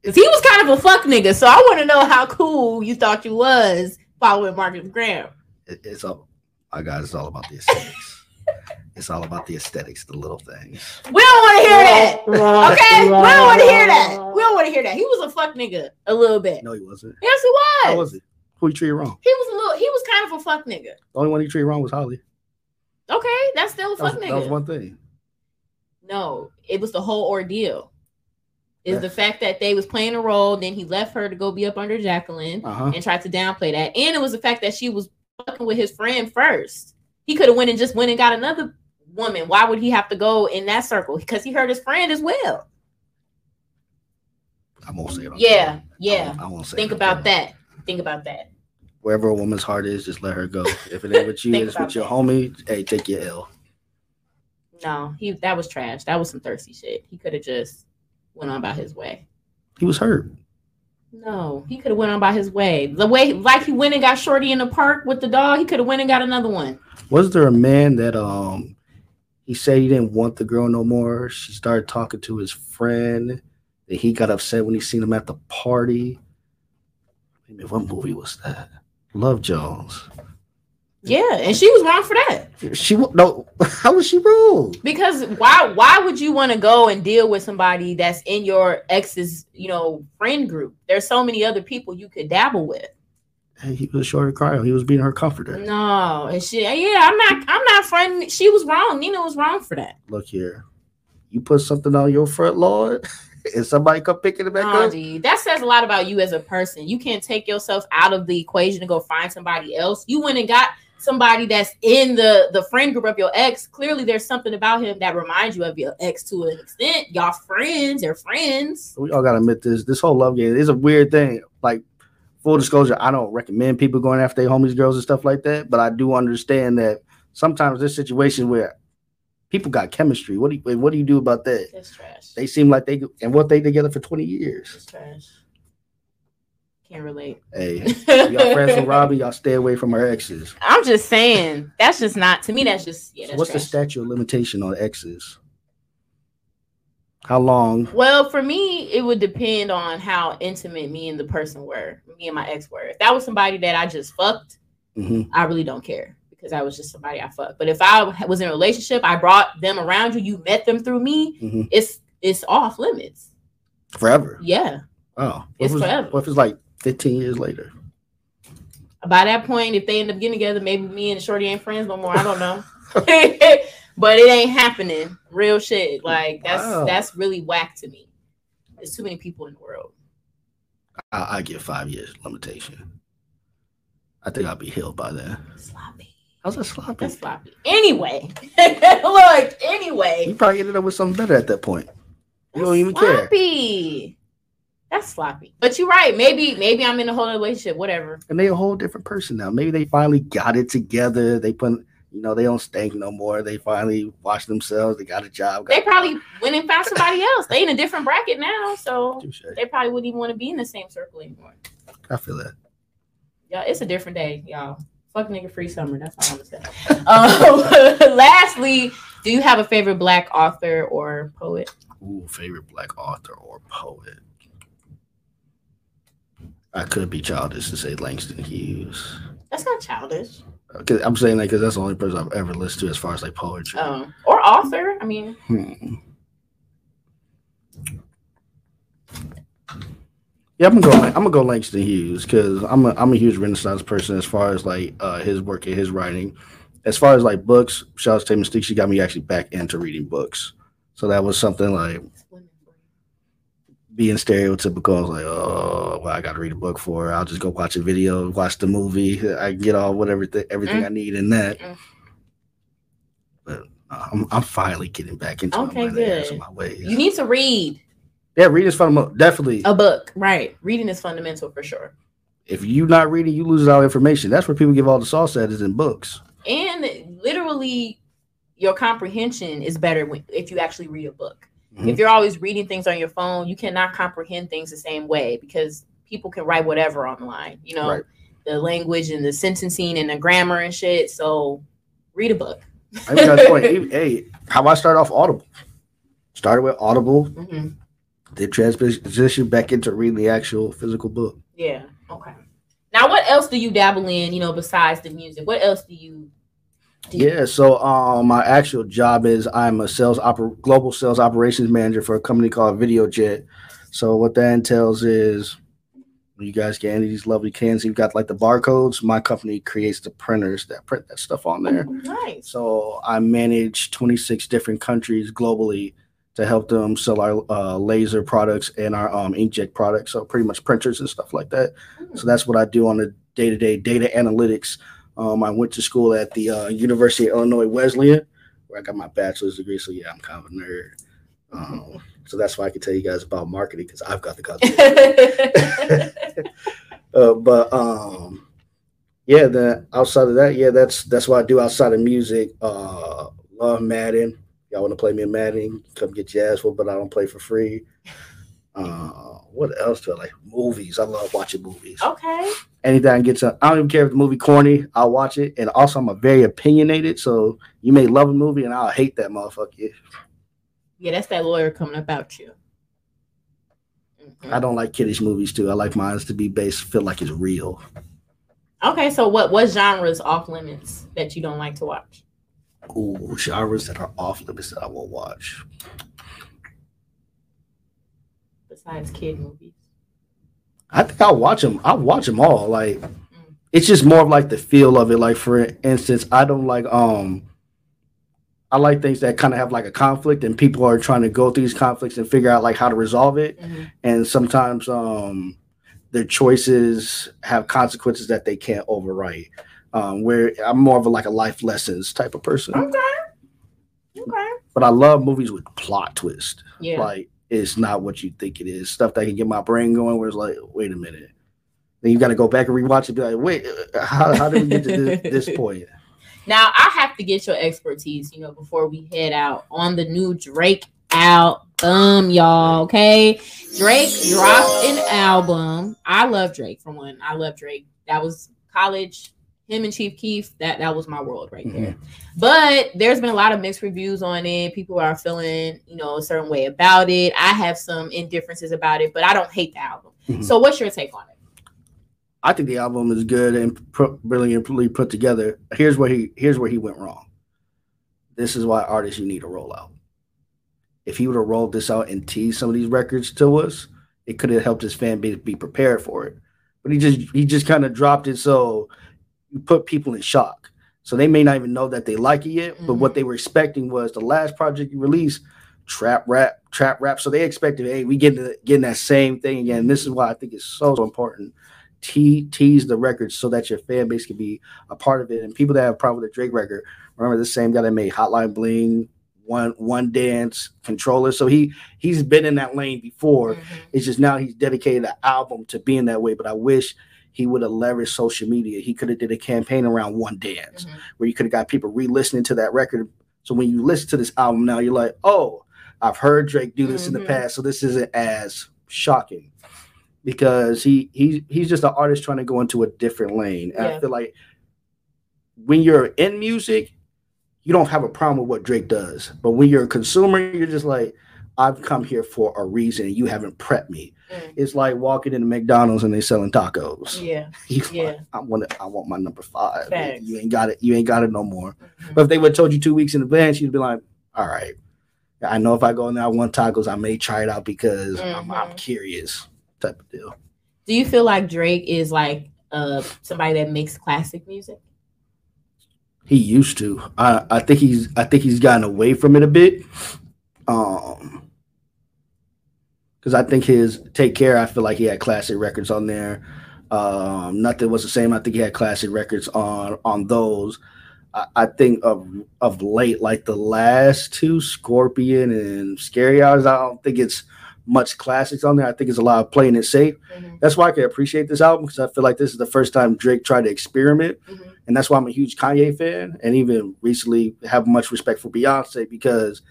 Because he was kind of a fuck nigga, so I want to know how cool you thought you was following Marcus Graham. It- it's all, my God, it's all about the aesthetics. it's all about the aesthetics, the little things. We don't want to hear that. Okay, we don't want to hear that. We don't want to hear that. He was a fuck nigga a little bit. No, he wasn't. Yes, he was. How was it? Who he treated wrong? He was a little. He was kind of a fuck nigga. The only one he treated wrong was Halle. Okay, that's still a That was, fuck that nigga. was one thing. No, it was the whole ordeal. Is the fact that they was playing a role, then he left her to go be up under Jacqueline Uh huh. and tried to downplay that. And it was the fact that she was fucking with his friend first. He could have went and just went and got another woman. Why would he have to go in that circle? Because he hurt his friend as well. I'm won't say it. on Yeah. Yeah. I won't say. Think about camera. that. Think about that. Wherever a woman's heart is, just let her go. If it ain't with you, it's with your that. homie. Hey, take your L. No, he that was trash. That was some thirsty shit. He could have just went on about his way. He was hurt. No, he could have went on by his way. The way, like he went and got Shorty in the park with the dog, he could have went and got another one. Was there a man that um he said he didn't want the girl no more? She started talking to his friend. That he got upset when he seen him at the party. A minute, what movie was that? Love Jones. Yeah, and she was wrong for that. She no. How was she wrong? Because why? Why would you want to go and deal with somebody that's in your ex's, you know, friend group? There's so many other people you could dabble with. Hey, he was short of cryo. He was being her comforter. No, and she, yeah, I'm not, I'm not friend. She was wrong. Nina was wrong for that. Look here, you put something on your front lawn, and somebody come picking it back Oh, up. that says a lot about you as a person. You can't take yourself out of the equation to go find somebody else. You went and got somebody that's in the the friend group of your ex. Clearly, there's something about him that reminds you of your ex to an extent. Y'all friends, they're friends. we all gotta admit this. This whole love game is a weird thing. Like full disclosure, I don't recommend people going after their homies, girls, and stuff like that. But I do understand that sometimes there's situations where people got chemistry. What do you what do you do about that? That's trash. They seem like they and what they together for 20 years. That's trash. Can't relate. Hey, y'all friends with Robbie, y'all stay away from her exes. I'm just saying. That's just not to me. That's just yeah. So That's what's the statute of limitation on exes? How long? Well, for me, it would depend on how intimate me and the person were, me and my ex were. If that was somebody that I just fucked, Mhm. I really don't care because I was just somebody I fucked. But if I was in a relationship, I brought them around you, you met them through me, Mhm. it's it's off limits. Forever. Yeah. Oh, what It's if forever. What if it's like 15 years later? By that point, if they end up getting together, maybe me and Shorty ain't friends no more. I don't know. but it ain't happening. Real shit. Like that's Wow. that's really whack to me. There's too many people in the world. I, I get five years limitation. I think I'll be healed by then. Sloppy. How's that sloppy? That's sloppy. Anyway, look. Anyway, you probably ended up with something better at that point. You don't even care. That's sloppy. But you're right. Maybe maybe I'm in a whole other relationship. Whatever. And they a whole different person now. Maybe they finally got it together. They put, you know, they don't stink no more. They finally wash themselves. They got a job. They probably went and found somebody else. They in a different bracket now, so Touche. they probably wouldn't even want to be in the same circle anymore. I feel that. Yeah, it's a different day, y'all. Fuck nigga free summer. That's all I'm gonna say. Um, lastly, do you have a favorite black author or poet? Ooh, favorite black author or poet. I could be childish to say Langston Hughes. That's not childish. Okay, I'm saying that because that's the only person I've ever listened to as far as like poetry. Um, or author. I mean, Hmm. Yeah, I'm gonna go. I'm gonna go Langston Hughes because I'm a I'm a huge Renaissance person as far as like uh, his work and his writing. As far as like books, shout out to Mystique, she got me actually back into reading books. So that was something like being stereotypical. I was like, oh, well, I got to read a book for. I'll just go watch a video, watch the movie. I get all whatever th- everything I need in that. Mm. But uh, I'm I'm finally getting back into Okay, my, good. my ways. You need to read yeah, reading is fundamental. Definitely. a book, right? Reading is fundamental for sure. if you're not reading, you lose all information. That's where people give all the sauce at is in books. And literally, your comprehension is better when, if you actually read a book. Mhm. If you're always reading things on your phone, you cannot comprehend things the same way because people can write whatever online. You know, Right. the language and the sentencing and the grammar and shit. So, read a book. I got a point. Hey, how I started off Audible. Started with Audible, hmm then transition back into reading the actual physical book. Yeah. Okay. Now, what else do you dabble in? You know, besides the music, what else do you? do? Yeah, so um, my actual job is I'm a sales oper- global sales operations manager for a company called VideoJet. So what that entails is you guys get any of these lovely cans, you've got like the barcodes. My company creates the printers that print that stuff on there. Nice. So I manage 26 different countries globally to help them sell our uh, laser products and our um, inkjet products. So pretty much printers and stuff like that. So that's what I do on a day-to-day data analytics. Um, I went to school at the uh, University of Illinois Wesleyan, where I got my bachelor's degree. So yeah, I'm kind of a nerd. Um, So that's why I can tell you guys about marketing because I've got the content. uh, but um, yeah, the outside of that, yeah, that's that's what I do outside of music. Uh, love Madden. Y'all want to play me in Madden? Come get your ass but I don't play for free. Uh, what else do I like? Movies. I love watching movies. Okay. Anything gets I don't even care if the movie corny. I'll watch it. And also, I'm a very opinionated. So you may love a movie, and I'll hate that motherfucker. Yeah, that's that lawyer coming about you. Mm-hmm. I don't like kiddish movies too. I like mine to be based, feel like it's real. Okay, so what what genres off limits that you don't like to watch? Ooh, genres that are off limits that I won't watch. Besides kid movies. I think I'll watch them. I'll watch them all. Like mm. it's just more of like the feel of it. Like for instance, I don't like um I like things that kind of have like a conflict and people are trying to go through these conflicts and figure out like how to resolve it. Mm-hmm. And sometimes um their choices have consequences that they can't overwrite. Um, where I'm more of a like a life lessons type of person. Okay. Okay. But I love movies with plot twist. Yeah. Like it's not what you think it is. Stuff that can get my brain going where it's like, wait a minute. Then you got to go back and rewatch it. Be like, wait, uh, how, how did we get to this, this point? Now I have to get your expertise, you know, before we head out on the new Drake album, y'all. Okay, Drake dropped an album. I love Drake. For one, I love Drake. That was college him and Chief Keef, that that was my world right there. Mm-hmm. But there's been a lot of mixed reviews on it. People are feeling, you know, a certain way about it. I have some indifferences about it, but I don't hate the album. Mm-hmm. So what's your take on it? I think the album is good and brilliantly put together. Here's where he here's where he went wrong. This is why artists you need to roll out. If he would have rolled this out and teased some of these records to us, it could have helped his fan base be prepared for it. But he just he just kind of dropped it so you put people in shock. So they may not even know that they like it yet, mm-hmm. but what mm-hmm. they were expecting was the last project you released, trap rap, trap rap. So they expected, hey, we getting getting that same thing again. And this is why I think it's so, so important. Te- tease the record so that your fan base can be a part of it. And people that have a problem with the Drake record, remember the same guy that made Hotline Bling, one one dance Controlla. So he he's been in that lane before. Mm-hmm. It's just now he's dedicated an album to being that way. But I wish he would have leveraged social media. He could have did a campaign around One Dance mm-hmm. where you could have got people re-listening to that record. So when you listen to this album now, you're like, oh, I've heard Drake do this mm-hmm. in the mm-hmm. past, so this isn't as shocking because he he he's just an artist trying to go into a different lane. Yeah. I feel like when you're in music, you don't have a problem with what Drake does, but when you're a consumer, you're just like, I've come here for a reason. You haven't prepped me. Mm. It's like walking into McDonald's and they selling tacos. Yeah. yeah. Like, I want it, I want my number five. You ain't got it. You ain't got it no more. Mm-hmm. But if they would have told you two weeks in advance, you'd be like, all right. I know if I go in there, I want tacos. I may try it out because mm-hmm. I'm, I'm, mm-hmm. curious, type of deal. Do you feel like Drake is like uh somebody that makes classic music? He used to. I I think he's I think he's gotten away from it a bit. Um, because I think his Take Care, I feel like he had classic records on there. Um, nothing was the same. I think he had classic records on on those. I, I, think of of late, like the last two, Scorpion and Scary Hours. I don't think it's much classics on there. I think it's a lot of playing it safe. Mm-hmm. That's why I can appreciate this album because I feel like this is the first time Drake tried to experiment, mm-hmm. and that's why I'm a huge Kanye fan, and even recently have much respect for Beyonce because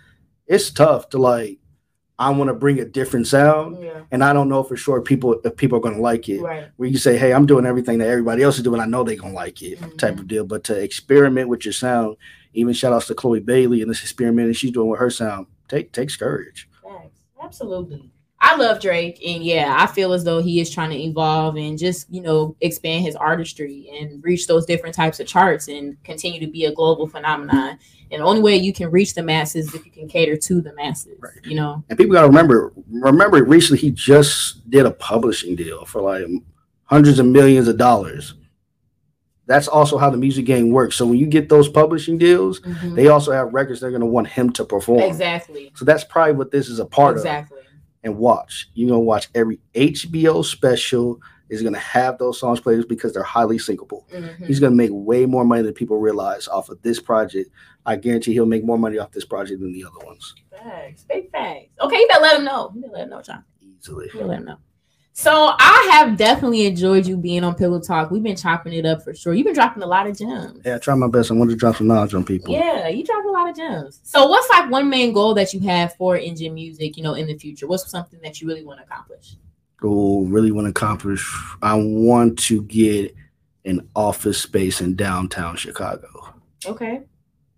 it's tough to like I want to bring a different sound, yeah. and I don't know for sure people if people are going to like it. Right. Where you say, "Hey, I'm doing everything that everybody else is doing. I know they're going to like it," mm-hmm. type of deal. But to experiment with your sound, even shout outs to Chloe Bailey and this experiment and she's doing with her sound. Take takes courage. Absolutely. I love Drake, and yeah, I feel as though he is trying to evolve and just you know expand his artistry and reach those different types of charts and continue to be a global phenomenon. And the only way you can reach the masses is if you can cater to the masses, right. you know. And people got to remember, remember recently he just did a publishing deal for like hundreds of millions of dollars. That's also how the music game works. So when you get those publishing deals, mm-hmm. they also have records they're going to want him to perform. Exactly. So that's probably what this is a part exactly. of. Exactly. And watch, you're gonna watch every HBO special, is gonna have those songs played because they're highly syncable. Mhm. He's gonna make way more money than people realize off of this project. I guarantee he'll make more money off this project than the other ones Facts, big facts. Okay, you better let him know. You better let him know, John. easily. You better let him know. So I have definitely enjoyed you being on Pillow Talk. We've been chopping it up for sure. You've been dropping a lot of gems. Yeah, I try my best. I want to drop some knowledge on people. Yeah, you drop a lot of gems. So what's like one main goal that you have for Ingen Music, you know, in the future? What's something that you really want to accomplish? Goal really want to accomplish. I want to get an office space in downtown Chicago. Okay.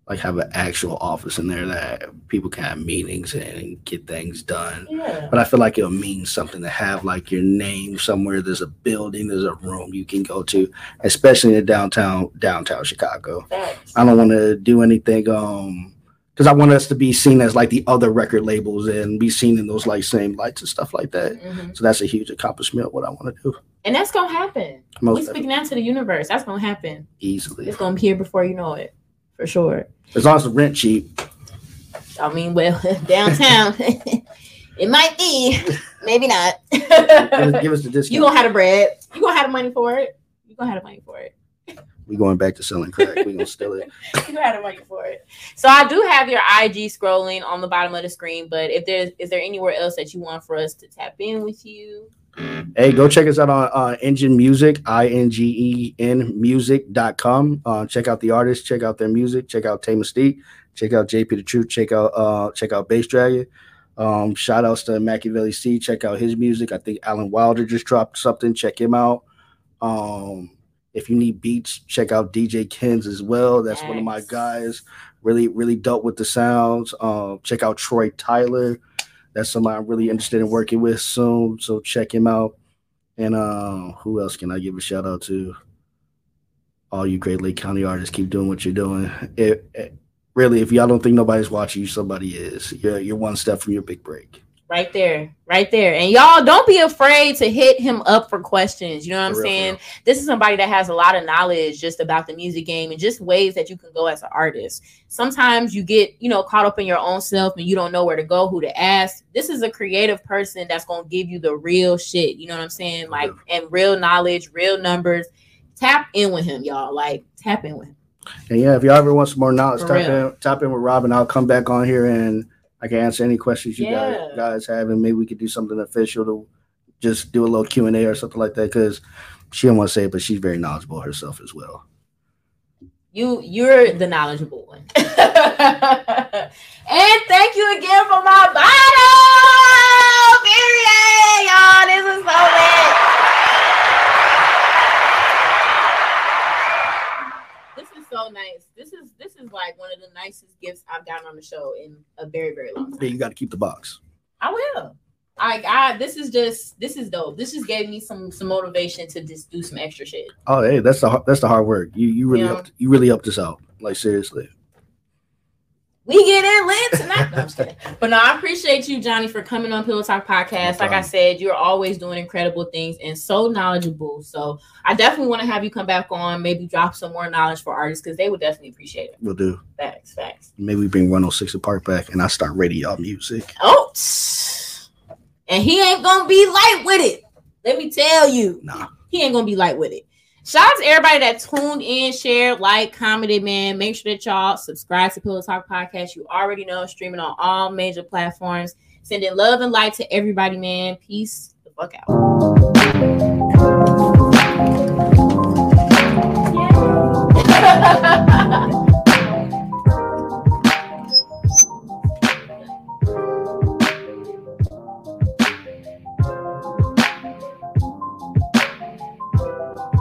Like have an actual office in there that people can have meetings and get things done. Yeah. But I feel like it'll mean something to have like your name somewhere. There's a building, there's a room you can go to, especially in downtown downtown Chicago. Facts. I don't want to do anything um because I want us to be seen as like the other record labels and be seen in those like same lights and stuff like that. Mhm. So that's a huge accomplishment. What I want to do And that's gonna happen. we most speaking out to the universe. That's gonna happen. easily. It's gonna be here before you know it, for sure. As long as the rent cheap, I mean, well, downtown, it might be, maybe not. give us, give us the discount. you gonna have the bread. You gonna have the money for it. You gonna have the money for it. we going back to selling crack. We gonna steal it. You gonna have the money for it. So I do have your IG scrolling on the bottom of the screen, but if there's is there anywhere else that you want for us to tap in with you? Hey, go check us out on uh, Ingen Music, I N G E N music.com. Uh, check out the artists, check out their music, check out Tay Mystique, check out JP the Truth, check out uh, check out Bass Dragon. Um, shout outs to Machiavelli C, check out his music. I think Alan Wilder just dropped something, check him out. Um, if you need beats, check out DJ Kens as well. That's one of my guys. Really, really dealt with the sounds. Um, check out Troy Tyler. That's somebody I'm really interested in working with soon. So check him out. And uh, who else can I give a shout out to? All you Great Lake County artists, keep doing what you're doing. It, it- really, if y'all don't think nobody's watching you, somebody is. You're you're one step from your big break. Right there, right there. And y'all don't be afraid to hit him up for questions. You know what I'm real, saying? real. This is somebody that has a lot of knowledge just about the music game and just ways that you can go as an artist. Sometimes you get, you know, caught up in your own self and you don't know where to go, who to ask. This is a creative person that's going to give you the real shit. You know what I'm saying? Like, and real knowledge, real numbers. Tap in with him, y'all. Like, tap in with him. And yeah, if y'all ever want some more knowledge, For tap real. in, tap in with Robin. I'll come back on here and I can answer any questions you Yeah. guys, guys have, and maybe we could do something official to just do a little Q and A or something like that. Because she don't want to say it, but she's very knowledgeable herself as well. You you're the knowledgeable one. and thank you again for my bottle. Period. Y'all, this is so lit. This is so nice. This is this is like one of the nicest gifts I've gotten on the show in a very, very long time. Yeah, you got to keep the box. I will. I, I this is just this is dope. This just gave me some some motivation to just do some extra shit. Oh, hey, that's the that's the hard work. You you really helped you really helped us out. Like seriously. We get in lit tonight. No, I'm just kidding. But no, I appreciate you, Johnny, for coming on Pillow Talk Podcast. No like I said, you're always doing incredible things and so knowledgeable. So I definitely want to have you come back on, maybe drop some more knowledge for artists because they would definitely appreciate it. We'll do. Facts, facts. Maybe we bring 106 & Park back and I start rating y'all music. Oh, and he ain't gonna be light with it. Let me tell you. Nah. he ain't gonna be light with it. Shout out to everybody that tuned in, shared, like, commented, man. Make sure that y'all subscribe to Pillow Talk Podcast. You already know, streaming on all major platforms. Sending love and light to everybody, man. Peace the fuck out.